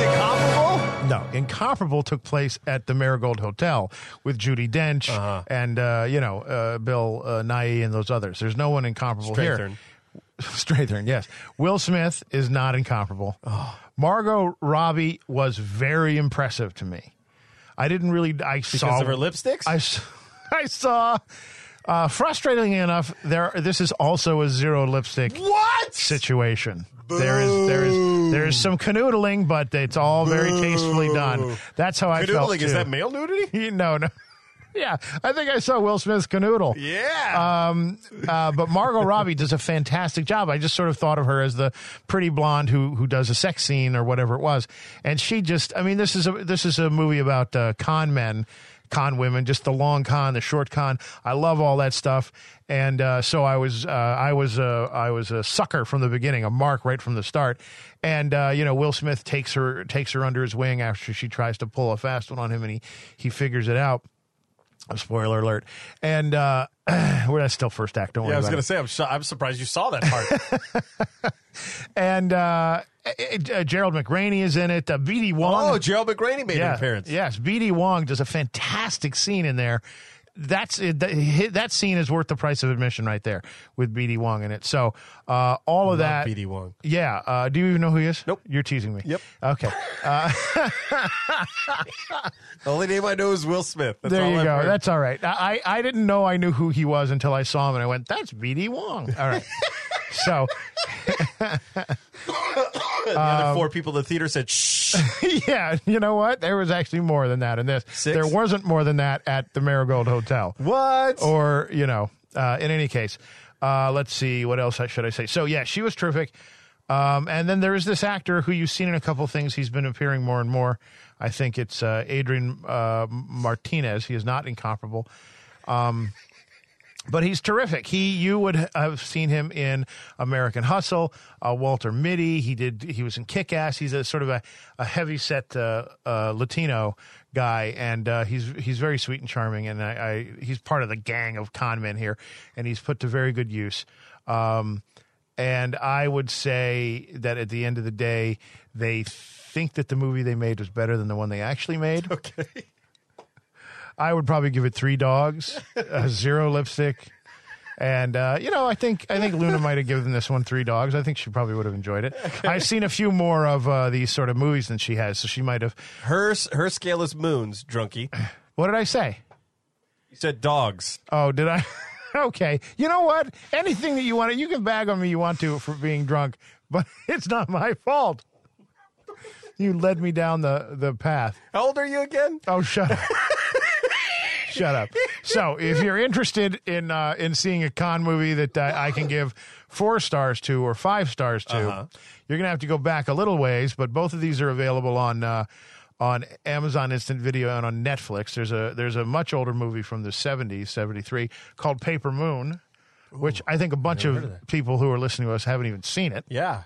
incomparable. took place at the Marigold Hotel with Judi Dench Uh-huh. and uh, you know uh, Bill uh, Nighy and those others. There's no one incomparable here. Strathern. Strathern, yes. Will Smith is not incomparable. Margot Robbie was very impressive to me. I didn't really. I Because saw of her lipsticks? I saw. Uh, frustratingly enough, there. This is also a zero lipstick what? situation. There is there is there is some canoodling, but it's all very tastefully done. That's how I felt. Canoodling, is that male nudity? no, no. Yeah, I think I saw Will Smith's canoodle. Yeah. Um, uh, but Margot Robbie does a fantastic job. I just sort of thought of her as the pretty blonde who who does a sex scene or whatever it was, and she just. I mean, this is a this is a movie about uh, con men, con women, just the long con, the short con. I love all that stuff, and uh, so I was uh, I was uh, I was a sucker from the beginning, a mark right from the start, and uh, you know Will Smith takes her takes her under his wing after she tries to pull a fast one on him, and he he figures it out. Spoiler alert. And uh well, that's still first act. Don't worry yeah, I was going to say I'm I'm surprised you saw that part. And uh, it- uh, Gerald McRaney is in it. Uh, B.D. Wong. oh, Gerald McRaney made yeah, an appearance. Yes, B.D. Wong does a fantastic scene in there. That's it. That, scene is worth the price of admission right there with B.D. Wong in it. So uh, all of that. B.D. Wong. Yeah. Uh, do you even know who he is? Nope. You're teasing me. Yep. Okay. Uh, The only name I know is Will Smith. That's there you I've go. heard. That's all right. I, I didn't know I knew who he was until I saw him and I went, that's B.D. Wong. All right. so, the other four people in the theater said, shh. yeah, you know what? There was actually more than that in this. Six? There wasn't more than that at the Marigold Hotel. What? Or, you know, uh, in any case, uh, let's see, what else should I say? So, yeah, she was terrific. Um, and then there is this actor who you've seen in a couple things. He's been appearing more and more. I think it's uh, Adrian uh, Martinez. He is not incomparable. Um, but he's terrific. He, you would have seen him in American Hustle, uh, Walter Mitty. He did. He was in Kick Ass. He's a sort of a, a heavy set uh, uh, Latino guy, and uh, he's he's very sweet and charming. And I, I he's part of the gang of con men here, and he's put to very good use. Um, and I would say that at the end of the day, they think that the movie they made was better than the one they actually made. Okay. I would probably give it three dogs, uh, zero lipstick, and uh, you know I think I think Luna might have given this one three dogs. I think she probably would have enjoyed it. I've seen a few more of uh, these sort of movies than she has, so she might have. Her, her scale is moons, drunkie. What did I say? You said dogs. Oh, did I? okay. You know what? Anything that you want to, you can bag on me you want to for being drunk, but it's not my fault. You led me down the the path. How old are you again? Oh, shut up. Shut up. So, if you're interested in uh, in seeing a con movie that uh, I can give four stars to or five stars to, Uh-huh. you're going to have to go back a little ways. But both of these are available on uh, on Amazon Instant Video and on Netflix. There's a there's a much older movie from the 70s, 73, called Paper Moon, which I think a bunch of, people who are listening to us haven't even seen it. Yeah.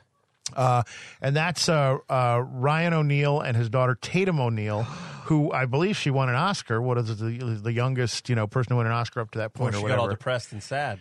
Uh, and that's uh, uh, Ryan O'Neal and his daughter Tatum O'Neal, who I believe she won an Oscar. What is the the youngest you know person to win an Oscar up to that point she or got all depressed and sad.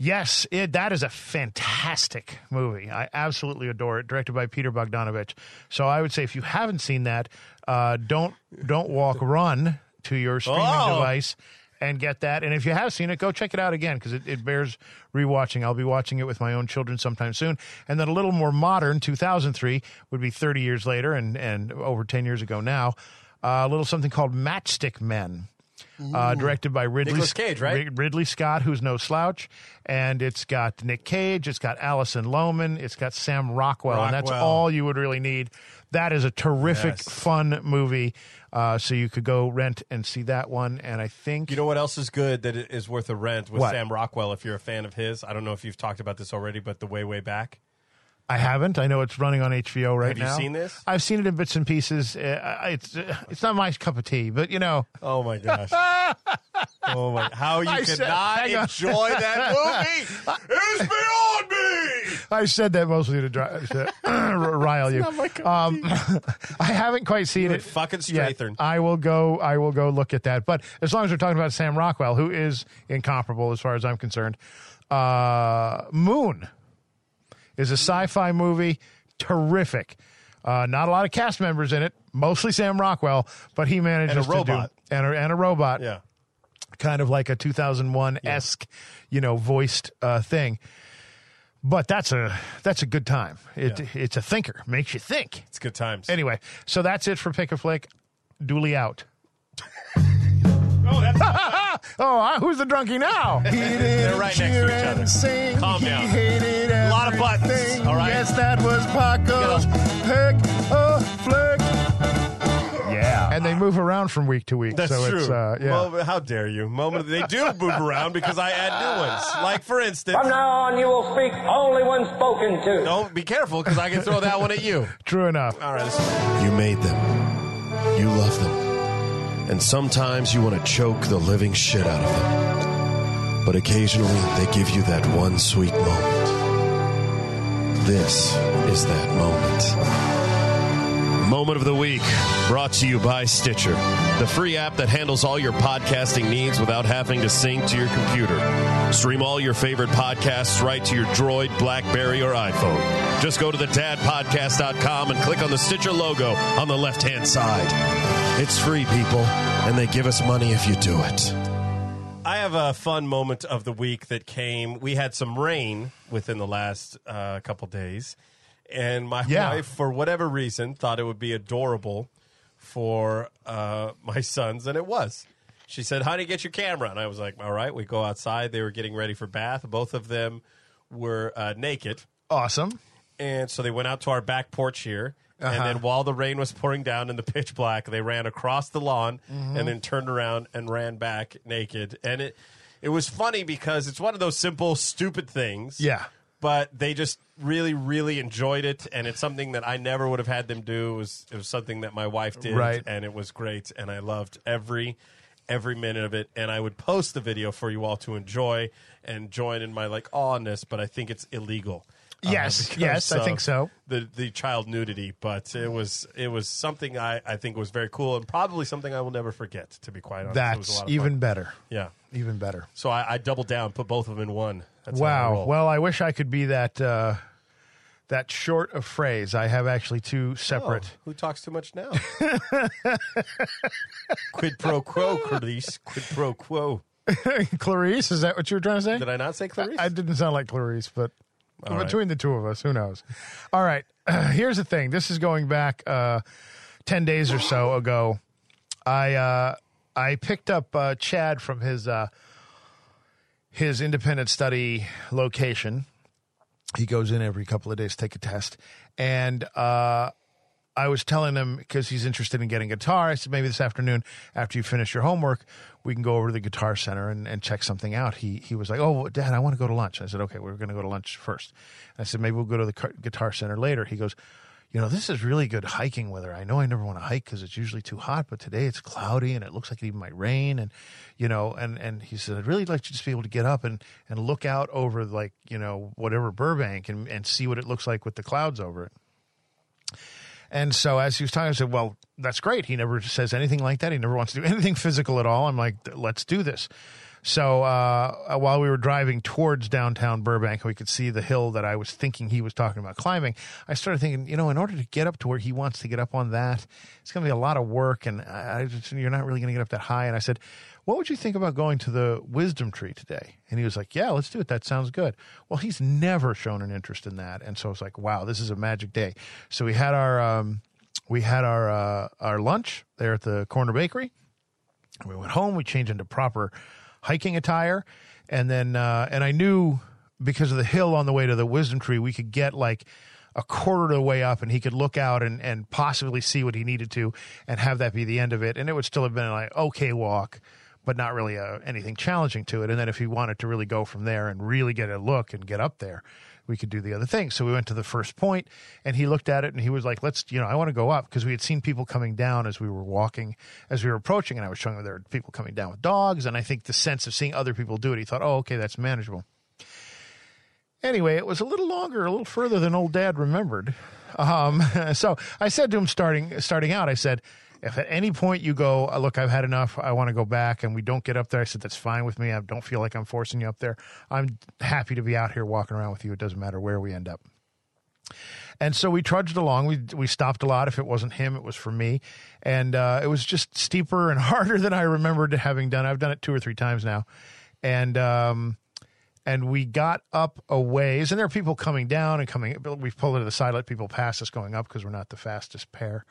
Yes, it, that is a fantastic movie. I absolutely adore it. Directed by Peter Bogdanovich. So I would say if you haven't seen that, uh, don't don't walk, run to your streaming Oh. device and get that. And if you have seen it, go check it out again because it, it bears rewatching. I'll be watching it with my own children sometime soon. And then a little more modern, 2003 would be 30 years later and and over 10 years ago now. Uh, a little something called Matchstick Men. Uh, directed by Ridley Nicolas Cage, right? Ridley Scott, who's no slouch, and it's got Nick Cage, it's got Alison Lohman, it's got Sam Rockwell, and that's all you would really need. That is a terrific, Yes. fun movie. Uh, so you could go rent and see that one. And I think You know what else is good that is worth a rent with What? Sam Rockwell if you're a fan of his? I don't know if you've talked about this already, but The Way, Way Back. I haven't. I know it's running on HBO right now. Have you now. seen this? I've seen it in bits and pieces. Uh, it's uh, it's not my cup of tea, but you know. Oh my gosh. oh my how you I could said- not enjoy that movie is beyond me. I said that mostly to, dri- to rile you. Um, I haven't quite seen You it. fucking yet. Strathern. I will go. I will go look at that. But as long as we're talking about Sam Rockwell, who is incomparable as far as I'm concerned, uh, Moon is a sci-fi movie. Terrific. Uh, not a lot of cast members in it. Mostly Sam Rockwell, but he manages And a robot. to do and a, and a robot Yeah. kind of like a 2001 esque, you know, voiced uh, thing. but that's a that's a good time. It it's a thinker, makes you think. It's good times. Anyway, so that's it for pick a flick. Duly out. oh, that's Oh, I- who's the drunkie now? They're right next to each other. Sing. Calm down. A lot of buttons, all right? Yes, that was Paco's pick a flick. Yeah, and they move around from week to week. That's so true. It's, uh, yeah. Well, how dare you? Moment they do move around because I add new ones. Like for instance, From now on, you will speak only when spoken to. don't be careful because I can throw that one at you. True enough. All right. You made them. You love them. And sometimes you want to choke the living shit out of them. But occasionally they give you that one sweet moment. This is that moment. Moment of the week brought to you by Stitcher, the free app that handles all your podcasting needs without having to sync to your computer. Stream all your favorite podcasts right to your Droid, Blackberry, or iPhone. Just go to the thedadpodcast.com and click on the Stitcher logo on the left hand side. It's free, people, and they give us money if you do it. I have a fun moment of the week that came. We had some rain within the last uh, couple days, and my Yeah. wife, for whatever reason, thought it would be adorable for uh, my sons, and it was. She said, "Honey, get your camera," and I was like, "All right." We go outside. They were getting ready for bath. Both of them were uh, naked, Awesome. and so they went out to our back porch here. Uh-huh. And then while the rain was pouring down in the pitch black, they ran across the lawn Mm-hmm. and then turned around and ran back naked. And it it was funny because it's one of those simple, stupid things. Yeah. But they just really, really enjoyed it, and it's something that I never would have had them do. It was it was something that my wife did, Right. and it was great, and I loved every every minute of it. And I would post the video for you all to enjoy and join in my like awness, but I think it's illegal. uh, Yes, because yes, I of think so. The the child nudity, but it was it was something I, I think was very cool and probably something I will never forget. To be quite honest, It was a That's lot of even fun. better. yeah. Even better. So I, I doubled down, put both of them in one. That's I Wow. Well, I wish I could be that uh, that short of phrase. I have actually two separate. who talks too much now? Quid pro quo, Clarice. Quid pro quo. Clarice, is that what you were trying to say? Did I not say Clarice? I didn't sound like Clarice, but right. between the two of us, who knows? All right. here's the thing. This is going back uh, ten days or so ago. I uh, I picked up uh, Chad from his uh, his independent study location. He goes in every couple of days to take a test, and uh, I was telling him because he's interested in getting guitar. I said maybe this afternoon after you finish your homework, we can go over to the guitar center and, and check something out. He he was like, "Oh, Dad, I want to go to lunch." I said, "Okay, we're going to go to lunch first. I said, "Maybe we'll go to the guitar center later." He goes, "You know, this is really good hiking weather. I know I never want to hike because it's usually too hot, but today it's cloudy and it looks like it even might rain." And you know, and and he said, "I'd really like to just be able to get up and and look out over like you know whatever Burbank and and see what it looks like with the clouds over it." And so as he was talking, I said, well, that's great. He never says anything like that. He never wants to do anything physical at all. I'm like, let's do this. So uh, while we were driving towards downtown Burbank, we could see the hill that I was thinking he was talking about climbing. I started thinking, you know, in order to get up to where he wants to get up on that, it's going to be a lot of work, and I just, you're not really going to get up that high. And I said, what would you think about going to the wisdom tree today? And he was like, yeah, let's do it. That sounds good. Well, he's never shown an interest in that. And so I was like, wow, this is a magic day. So we had our, um, we had our, uh, our lunch there at the corner bakery. We went home, we changed into proper hiking attire. And then, uh, and I knew because of the hill on the way to the wisdom tree, we could get like, a quarter of the way up and he could look out and, and possibly see what he needed to and have that be the end of it. And it would still have been like, okay, walk, but not really uh, anything challenging to it. And then if he wanted to really go from there and really get a look and get up there, we could do the other thing. So we went to the first point and he looked at it and he was like, let's, you know, I want to go up because we had seen people coming down as we were walking, as we were approaching. And I was showing him there were people coming down with dogs. And I think the sense of seeing other people do it, he thought, oh, okay, that's manageable. Anyway, it was a little longer, a little further than old dad remembered. Um, so I said to him starting starting out, I said, if at any point you go, "Uh, look, I've had enough, I want to go back, and we don't get up there, I said, that's fine with me. I don't feel like I'm forcing you up there. I'm happy to be out here walking around with you. It doesn't matter where we end up. And so we trudged along. We we stopped a lot. If it wasn't him, it was for me, and uh, it was just steeper and harder than I remembered having done. I've done it two or three times now, and um, and we got up a ways, and there are people coming down and coming. We've pulled to the side, let people pass us going up because we're not the fastest pair,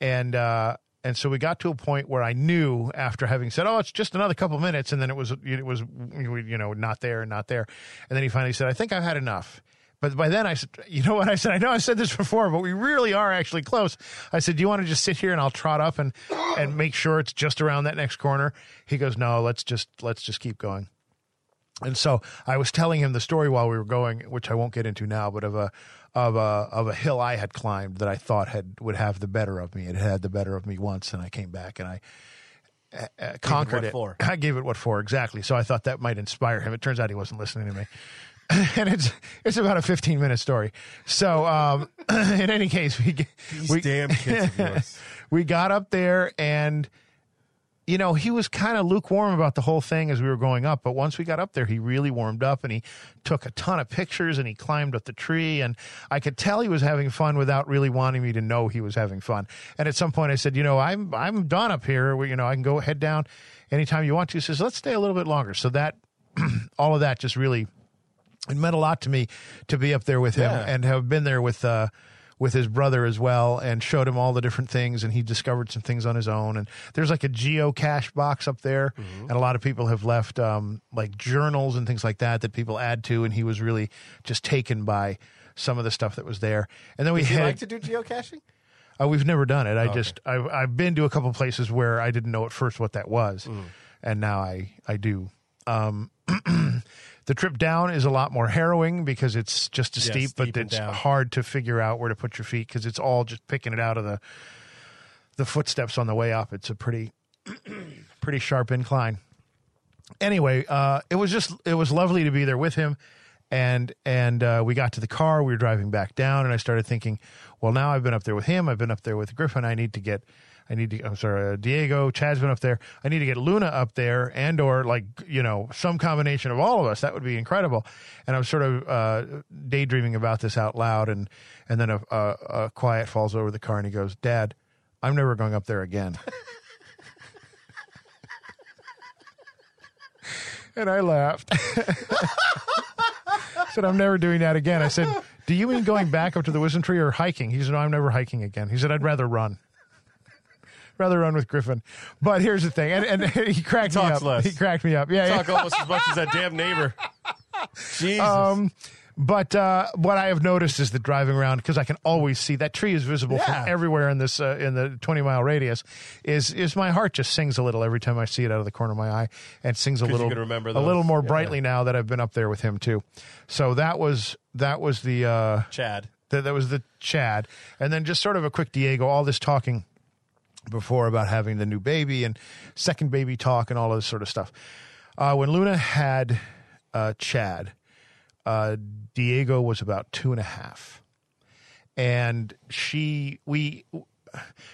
and uh, and so we got to a point where I knew after having said, "Oh, it's just another couple minutes," and then it was it was you know not there and not there, and then he finally said, "I think I've had enough." But by then I said, you know what I said? I know I said this before, but we really are actually close. I said, do you want to just sit here and I'll trot up and, and make sure it's just around that next corner? He goes, no, let's just, let's just keep going. And so I was telling him the story while we were going, which I won't get into now, but of a, of a, of a hill I had climbed that I thought had, would have the better of me. It had the better of me once and I came back and I, uh, conquered what it. for? I gave it what for exactly. So I thought that might inspire him. It turns out he wasn't listening to me. and it's it's about a 15 minute story. So um, in any case, we These we, damn kids of yours. we got up there and you know he was kind of lukewarm about the whole thing as we were going up but once we got up there he really warmed up and he took a ton of pictures and he climbed up the tree and i could tell he was having fun without really wanting me to know he was having fun. And at some point i said you know i'm i'm done up here. We- you know i can go head down anytime you want to. He says let's stay a little bit longer. So that all of that just really it meant a lot to me to be up there with him Yeah. and have been there with uh with his brother as well and showed him all the different things and he discovered some things on his own and there's like a geocache box up there and a lot of people have left um like journals and things like that that people add to and he was really just taken by some of the stuff that was there and then we Does headed like to do geocaching? uh, we've never done it. I just I've I've been to a couple places where I didn't know at first what that was, Mm. and now I I do. Um, the trip down is a lot more harrowing because it's just as Yeah, steep, but steep and it's down. hard to figure out where to put your feet because it's all just picking it out of the the footsteps on the way up. It's a pretty pretty sharp incline anyway, uh, it was just it was lovely to be there with him, and and uh, we got to the car. We were driving back down, and I started thinking, well, now I've been up there with him. I've been up there with Griffin. I need to get. I need to. I'm sorry, uh, Diego. Chad's been up there. I need to get Luna up there, and or like you know some combination of all of us. That would be incredible. And I'm sort of uh, daydreaming about this out loud, and and then a, a, a quiet falls over the car, and he goes, "Dad, I'm never going up there again." And I laughed. I said, I'm never doing that again. I said, Do you mean going back up to the wisdom tree or hiking? He said, No, I'm never hiking again. He said, I'd rather run. Rather run with Griffin. But here's the thing. And, and he cracked me up. less. He cracked me up. Yeah. yeah. Talk almost as much as that damn neighbor. Jesus. Um, but uh, what I have noticed is that driving around because I can always see that tree is visible Yeah. from everywhere in this uh, in the twenty mile radius. Is is my heart just sings a little every time I see it out of the corner of my eye and sings a little a little more Yeah. brightly now that I've been up there with him too. So that was that was the uh, Chad. that, that was the Chad, and then just sort of a quick Diego. All this talking before about having the new baby and second baby talk and all this sort of stuff. Uh, when Luna had uh, Chad, uh, Diego was about two and a half, and she we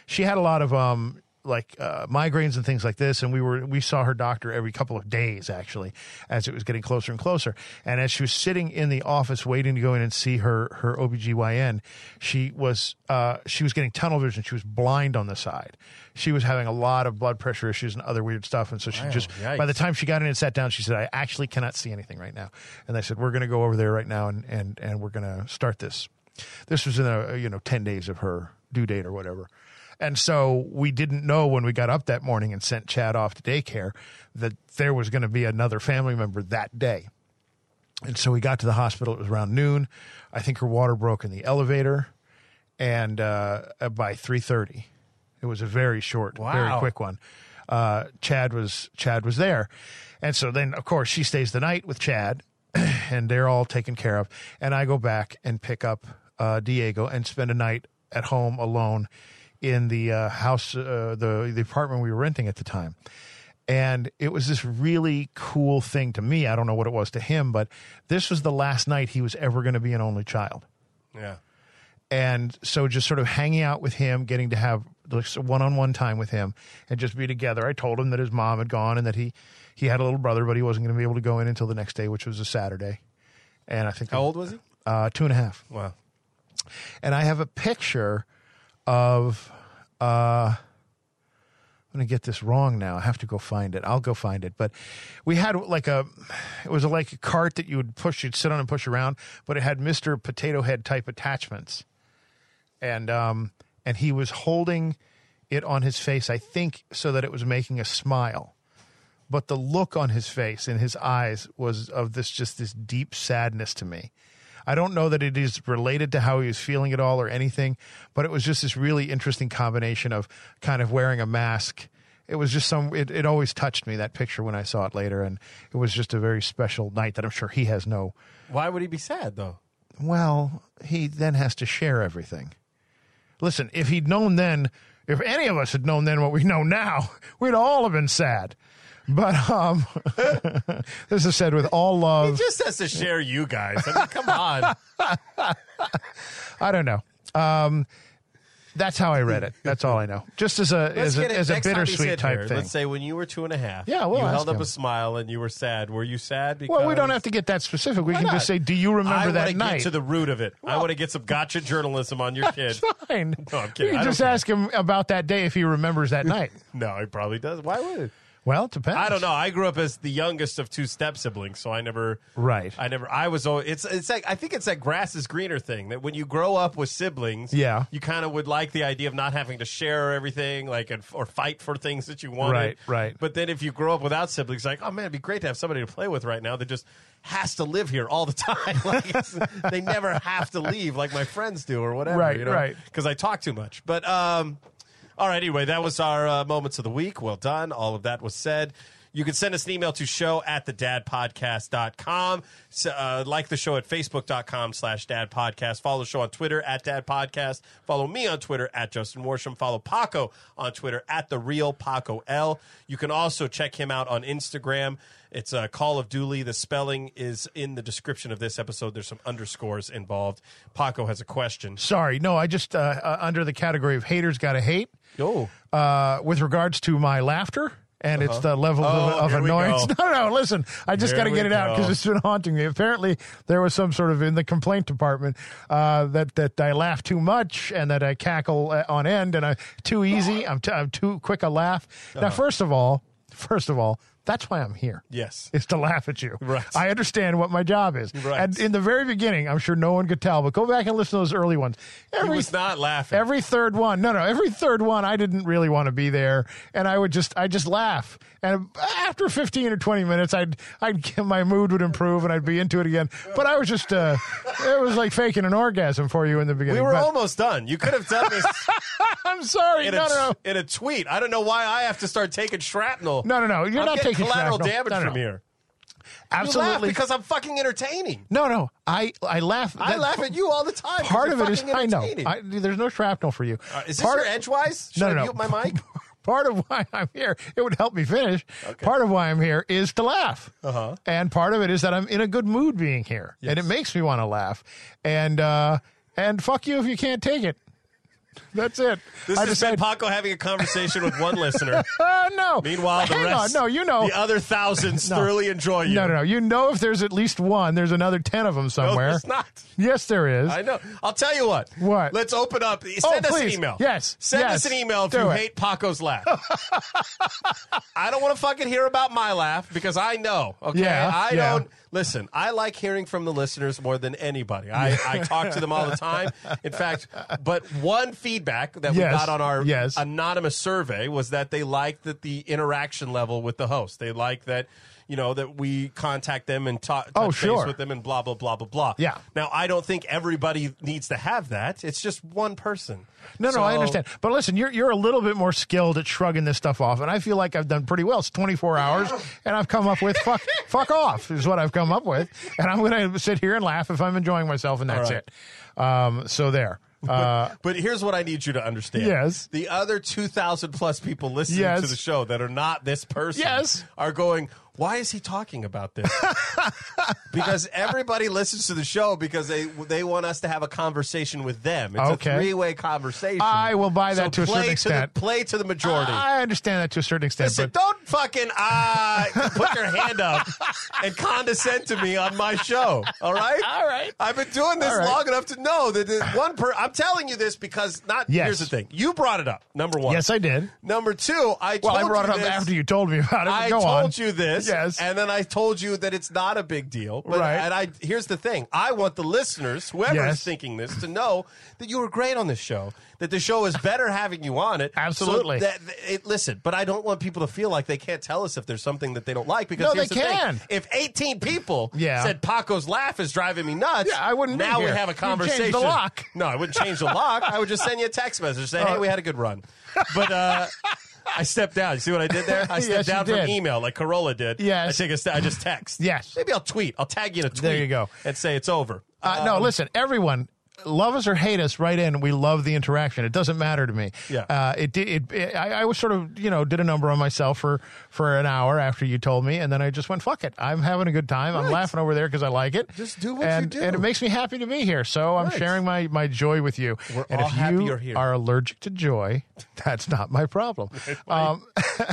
she had a lot of um like uh, migraines and things like this. And we were we saw her doctor every couple of days actually as it was getting closer and closer. And as she was sitting in the office waiting to go in and see her her OBGYN she was uh she was getting tunnel vision. She was blind on the side. She was having a lot of blood pressure issues and other weird stuff. And so she Wow, just yikes. by the time she got in and sat down she said I actually cannot see anything right now. And they said we're going to go over there right now and and and we're going to start this. This was in a you know 10 days of her due date or whatever and so we didn't know when we got up that morning and sent chad off to daycare that there was going to be another family member that day. And so we got to the hospital it was around noon. I think her water broke in the elevator and uh, by 3.30 it was a very short very quick one. Uh, chad was chad was there. And so then of course she stays the night with chad and they're all taken care of. And I go back and pick up uh, Diego and spend a night at home alone in the uh, house, uh, the the apartment we were renting at the time. And it was this really cool thing to me. I don't know what it was to him, but this was the last night he was ever going to be an only child Yeah. and so just sort of hanging out with him getting to have one on one time with him and just be together. I told him that his mom had gone and that he he had a little brother, but he wasn't going to be able to go in until the next day, which was a Saturday. And I think How old was he? Uh, two and a half. Wow. And I have a picture of uh, I'm going to get this wrong now. I have to go find it. I'll go find it. But we had like a, it was like a cart that you would push, you'd sit on and push around, but it had Mr. Potato Head type attachments. And, um, and he was holding it on his face, I think, so that it was making a smile. But the look on his face and his eyes was of this, just this deep sadness to me. I don't know that it is related to how he was feeling at all or anything, but it was just this really interesting combination of kind of wearing a mask. It was just some, it, it always touched me, that picture when I saw it later. And it was just a very special night that I'm sure he has no, Why would he be sad though? well, he then has to share everything. Listen, if he'd known then, if any of us had known then what we know now, we'd all have been sad. But um, this is said with all love. He just has to share you guys. I mean, come on. I don't know. Um, that's how I read it. That's all I know. Just as a Let's as a, as a next time he's bittersweet type here, thing. Let's say when you were two and a half. Yeah, we'll you held up him. a smile and you were sad. Were you sad? Because well, we don't have to get that specific. We Why can not? just say, "Do you remember wanna that get night?" to the root of it. I want to get some gotcha journalism on your kid. Fine. No, I'm kidding. You can just care. ask him about that day if he remembers that night. No, he probably does. Why would it? Well, it depends. I don't know. I grew up as the youngest of two step siblings, so I never. Right. I never. I was. always It's. It's like I think it's that grass is greener thing that when you grow up with siblings, Yeah. you kind of would like the idea of not having to share everything, like and, or fight for things that you wanted. Right, right. But then if you grow up without siblings, like oh man, it'd be great to have somebody to play with right now that just has to live here all the time. like it's, they never have to leave, like my friends do or whatever. Right, you know? right. Because I talk too much. But um, all right. Anyway, that was our uh, moments of the week. Well done. All of that was said. You can send us an email to show at thedadpodcast.com. So, uh, like the show at facebook.com slash dadpodcast. Follow the show on Twitter at dadpodcast. Follow me on Twitter at Justin Worsham. Follow Paco on Twitter at the real Paco L. You can also check him out on Instagram. It's uh, Call of Dooley. The spelling is in the description of this episode. There's some underscores involved. Paco has a question. Sorry, no. I just uh, uh, under the category of haters got to hate. Oh. uh, with regards to my laughter. And it's the level Oh, of, of annoyance. go. No, no, listen. I just got to get it out because it's been haunting me. Apparently, there was some sort of in the complaint department uh, that that I laugh too much and that I cackle uh, on end and I'm too easy. I'm, t- I'm too quick a laugh. Uh-huh. Now, first of all, first of all, that's why I'm here. Yes. Is to laugh at you. Right. I understand what my job is. Right. And in the very beginning, I'm sure no one could tell, but go back and listen to those early ones. He Every was not laughing. Every third one, no, no, every third one, I didn't really want to be there, and I would just, I just laugh. And after fifteen or twenty minutes, I'd, I'd, my mood would improve, and I'd be into it again. But I was just, uh, it was like faking an orgasm for you in the beginning. we were but- almost done. You could have done this I'm sorry, in, no, a, no, no. in a tweet. I don't know why I have to start taking shrapnel. No, no, no. You're I'm not taking collateral shrapnel. damage No, no, from here. Absolutely. Because I'm fucking entertaining. no, no. I, I laugh. I that- laugh at you all the time. Part of it is, I know. I, there's no shrapnel for you. Uh, is this Part your of- edgewise? Should No, no, no. mute my mic? part of why I'm here, it would help me finish. Part of why I'm here is to laugh. Uh-huh. And part of it is that I'm in a good mood being here. And it makes me want to laugh. And uh and fuck you if you can't take it. That's it. This I has decided, been Paco having a conversation with one listener. uh, no. Meanwhile, the Hang rest, on. No, you know. the other thousands No. thoroughly enjoy you. No, no, no. You know if there's at least one, there's another 10 of them No, somewhere. there's not. Yes, there is. I know. I'll tell you what. What? Let's open up. Send Oh, us an please. email. Yes. Send Yes. us an email if Do you it. hate Paco's laugh. I don't want to fucking hear about my laugh because I know. Okay. Yeah, I yeah. don't. Listen, I like hearing from the listeners more than anybody. I, I talk to them all the time. In fact, but one feedback that we Yes. got on our Yes. anonymous survey was that they liked that the interaction level with the host. They like that. You know that we contact them and talk, touch Oh, base sure. with them and blah blah blah blah blah. Yeah. Now I don't think everybody needs to have that. It's just one person. No, no, I understand. But listen, you're you're a little bit more skilled at shrugging this stuff off, and I feel like I've done pretty well. It's 24 hours, and I've come up with fuck fuck off is what I've come up with, and I'm going to sit here and laugh if I'm enjoying myself, and that's All it. Um, so there. Uh, But here's what I need you to understand. Yes. The other 2,000 plus people listening Yes. to the show that are not this person Yes. are going, Why is he talking about this? because everybody listens to the show because they they want us to have a conversation with them. It's Okay. a three way conversation. I will buy that So to a play certain extent. The, play to the majority. I understand that to a certain extent, Listen, but don't fucking uh, put your hand up and condescend to me on my show. All right, All right. I've been doing this All right. long enough to know that the one per. I'm telling you this because not. Yes. Here's the thing: you brought it up. Number one. yes, I did. Number two, I Well, told I brought you it up this- after you told me about it. I Go told on. you this, Yes. and then I told you that it's not a big deal. But, Right. And I here's the thing: I want the listeners, whoever Yes. is thinking this, to know that you were great on this show. That the show is better having you on it. Absolutely. So that, it, listen, but I don't want people to feel like they can't tell us if there's something that they don't like because No, they the thing. can. If 18 people Yeah. said Paco's laugh is driving me nuts, Yeah, I wouldn't Now we have a change the conversation. lock. No, I wouldn't change the lock. I would just send you a text message saying, "Hey, Uh, we had a good run." But uh, I stepped down. You see what I did there? I Yes, stepped you down from did. email like Carolla did. Yes. I take a I just text. Yes. Maybe I'll tweet. I'll tag you in a tweet. There you go. And say it's over. Uh, no, listen, everyone. Love us or hate us, right in. We love the interaction. It doesn't matter to me. Yeah. Uh, it did. It, it, I, I was sort of, you know, did a number on myself for for an hour after you told me, and then I just went, "Fuck it." I'm having a good time. I'm laughing over there because I like it. Just do what you and, do. and it makes me happy to be here. So I'm Right. sharing my my joy with you. We're and all if happy you you're here. are allergic to joy, that's not my problem. um,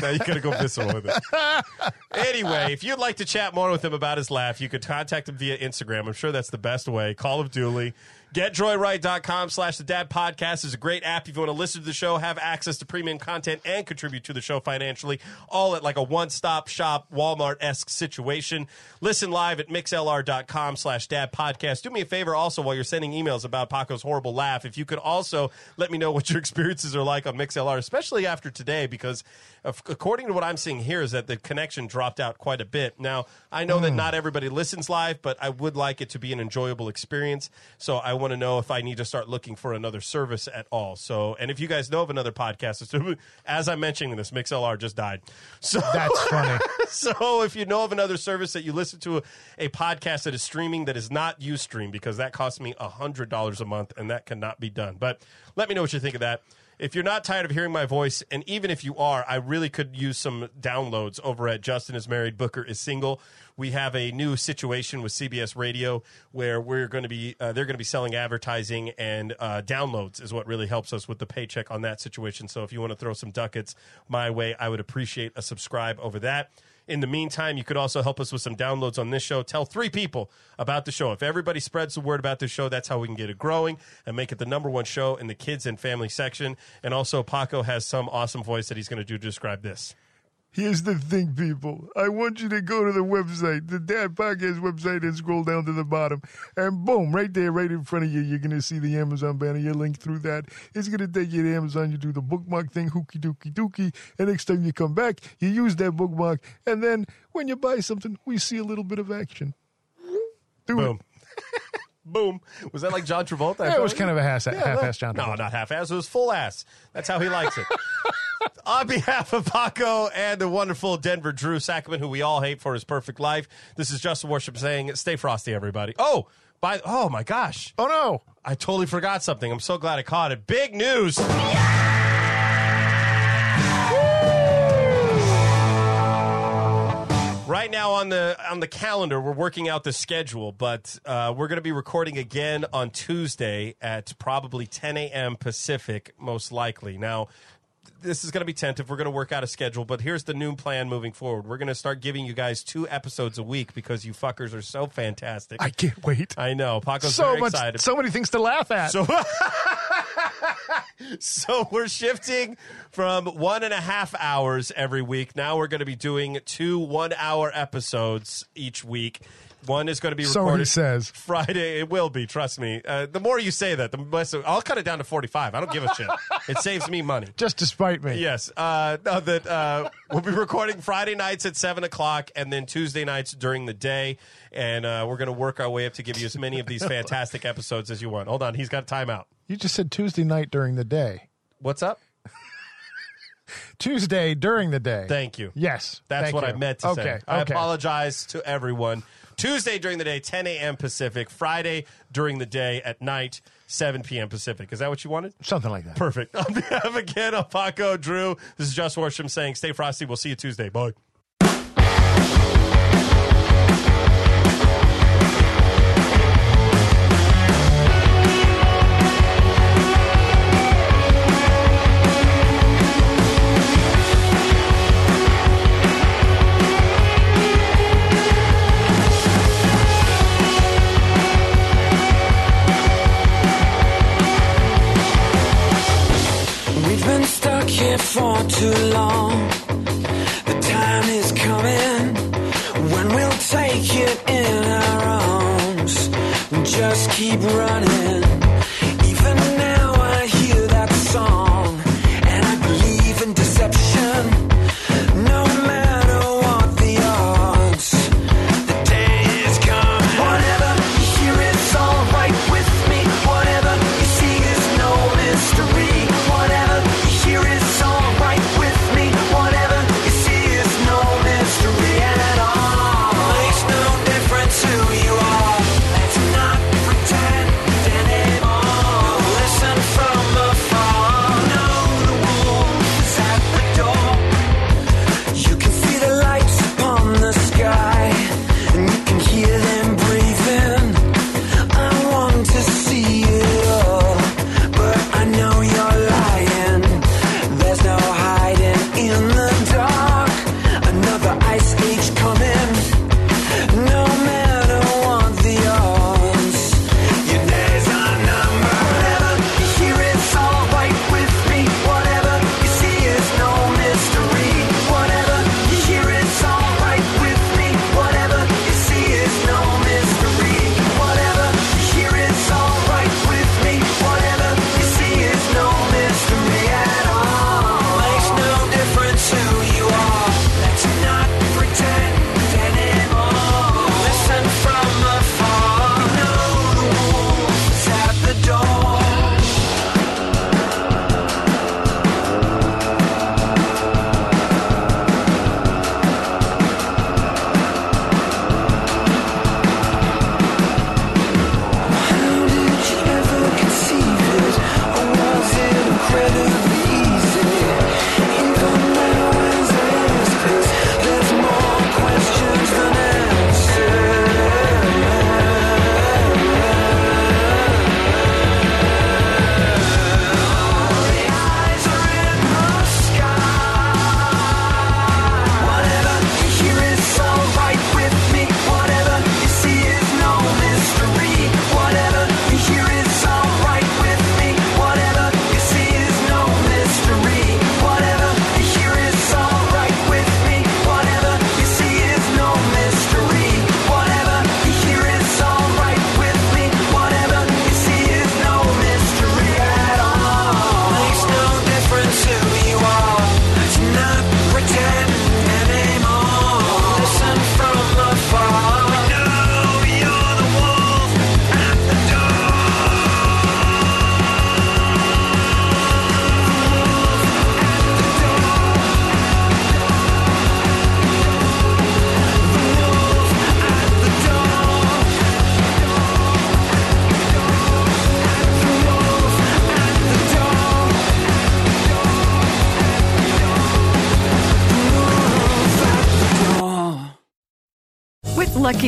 now you gotta go visceral with it. anyway, if you'd like to chat more with him about his laugh, you could contact him via Instagram. I'm sure that's the best way. Call of Dooley. GetJoyRide.com slash the dad podcast is a great app if you want to listen to the show, have access to premium content, and contribute to the show financially, all at like a one stop shop, Walmart esque situation. Listen live at mixlr.com slash dad podcast. Do me a favor also while you're sending emails about Paco's horrible laugh, if you could also let me know what your experiences are like on MixLR, especially after today, because according to what I'm seeing here is that the connection dropped out quite a bit. Now, I know that mm. not everybody listens live, but I would like it to be an enjoyable experience. So I want to know if I need to start looking for another service at all. So, and if you guys know of another podcast, as I'm mentioning this, MixLR just died. So that's funny. so if you know of another service that you listen to a, a podcast that is streaming that is not Ustream, because that costs me hundred dollars a month, and that cannot be done. But let me know what you think of that. If you're not tired of hearing my voice, and even if you are, I really could use some downloads over at Justin is Married, Booker is Single. We have a new situation with CBS Radio where we're going to be uh, they're going to be selling advertising and uh, downloads is what really helps us with the paycheck on that situation. So if you want to throw some ducats my way, I would appreciate a subscribe over that. In the meantime, you could also help us with some downloads on this show. Tell three people about the show. If everybody spreads the word about the show, that's how we can get it growing and make it the number one show in the kids and family section. And also, Paco has some awesome voice that he's going to do to describe this. Here's the thing, people. I want you to go to the website, the Dad Podcast website, and scroll down to the bottom. And boom, right there, right in front of you, you're going to see the Amazon banner. You link through that. It's going to take you to Amazon. You do the bookmark thing, hooky dooky dookie. And next time you come back, you use that bookmark. And then when you buy something, we see a little bit of action. Do Boom. it. Boom. Was that like John Travolta? Yeah, it was kind of a half- half-ass John No, Travolta. not half-ass. It was full ass. That's how he likes it. On behalf of Paco and the wonderful Denver Drew Sackman, who we all hate for his perfect life, this is Justin Worsham saying, "Stay frosty, everybody." Oh, by oh my gosh! Oh no! I totally forgot something. I'm so glad I caught it. Big news! Right now on the on the calendar, we're working out the schedule, but uh, we're going to be recording again on Tuesday at probably 10 a.m. Pacific, most likely. Now, this is going to be tentative. We're going to work out a schedule, but here's the new plan moving forward. We're going to start giving you guys two episodes a week because you fuckers are so fantastic. I can't wait. I know. Paco's so very much, excited. so many things to laugh at. So, so we're shifting from one and a half hours every week. Now we're going to be doing two one hour episodes each week. One is going to be So he recorded says. Friday. It will be. Trust me. Uh, the more you say that, the less. I'll cut it down to forty five. I don't give a shit. It saves me money. Just to spite me. Yes. Uh, no, that uh, we'll be recording Friday nights at seven o'clock, and then Tuesday nights during the day. And uh, we're going to work our way up to give you as many of these fantastic episodes as you want. Hold on, he's got a timeout. You just said Tuesday night during the day. What's up? Tuesday during the day. Thank you. Yes. That's thank what you. I meant to okay, say. I okay. apologize to everyone. Tuesday during the day, 10 a.m. Pacific. Friday during the day at night, 7 p.m. Pacific. Is that what you wanted? Something like that. Perfect. On behalf again of Paco, Drew, this is Just Worsham saying stay frosty. We'll see you Tuesday. Bye. for too long. The time is coming when we'll take it in our arms. Just keep running.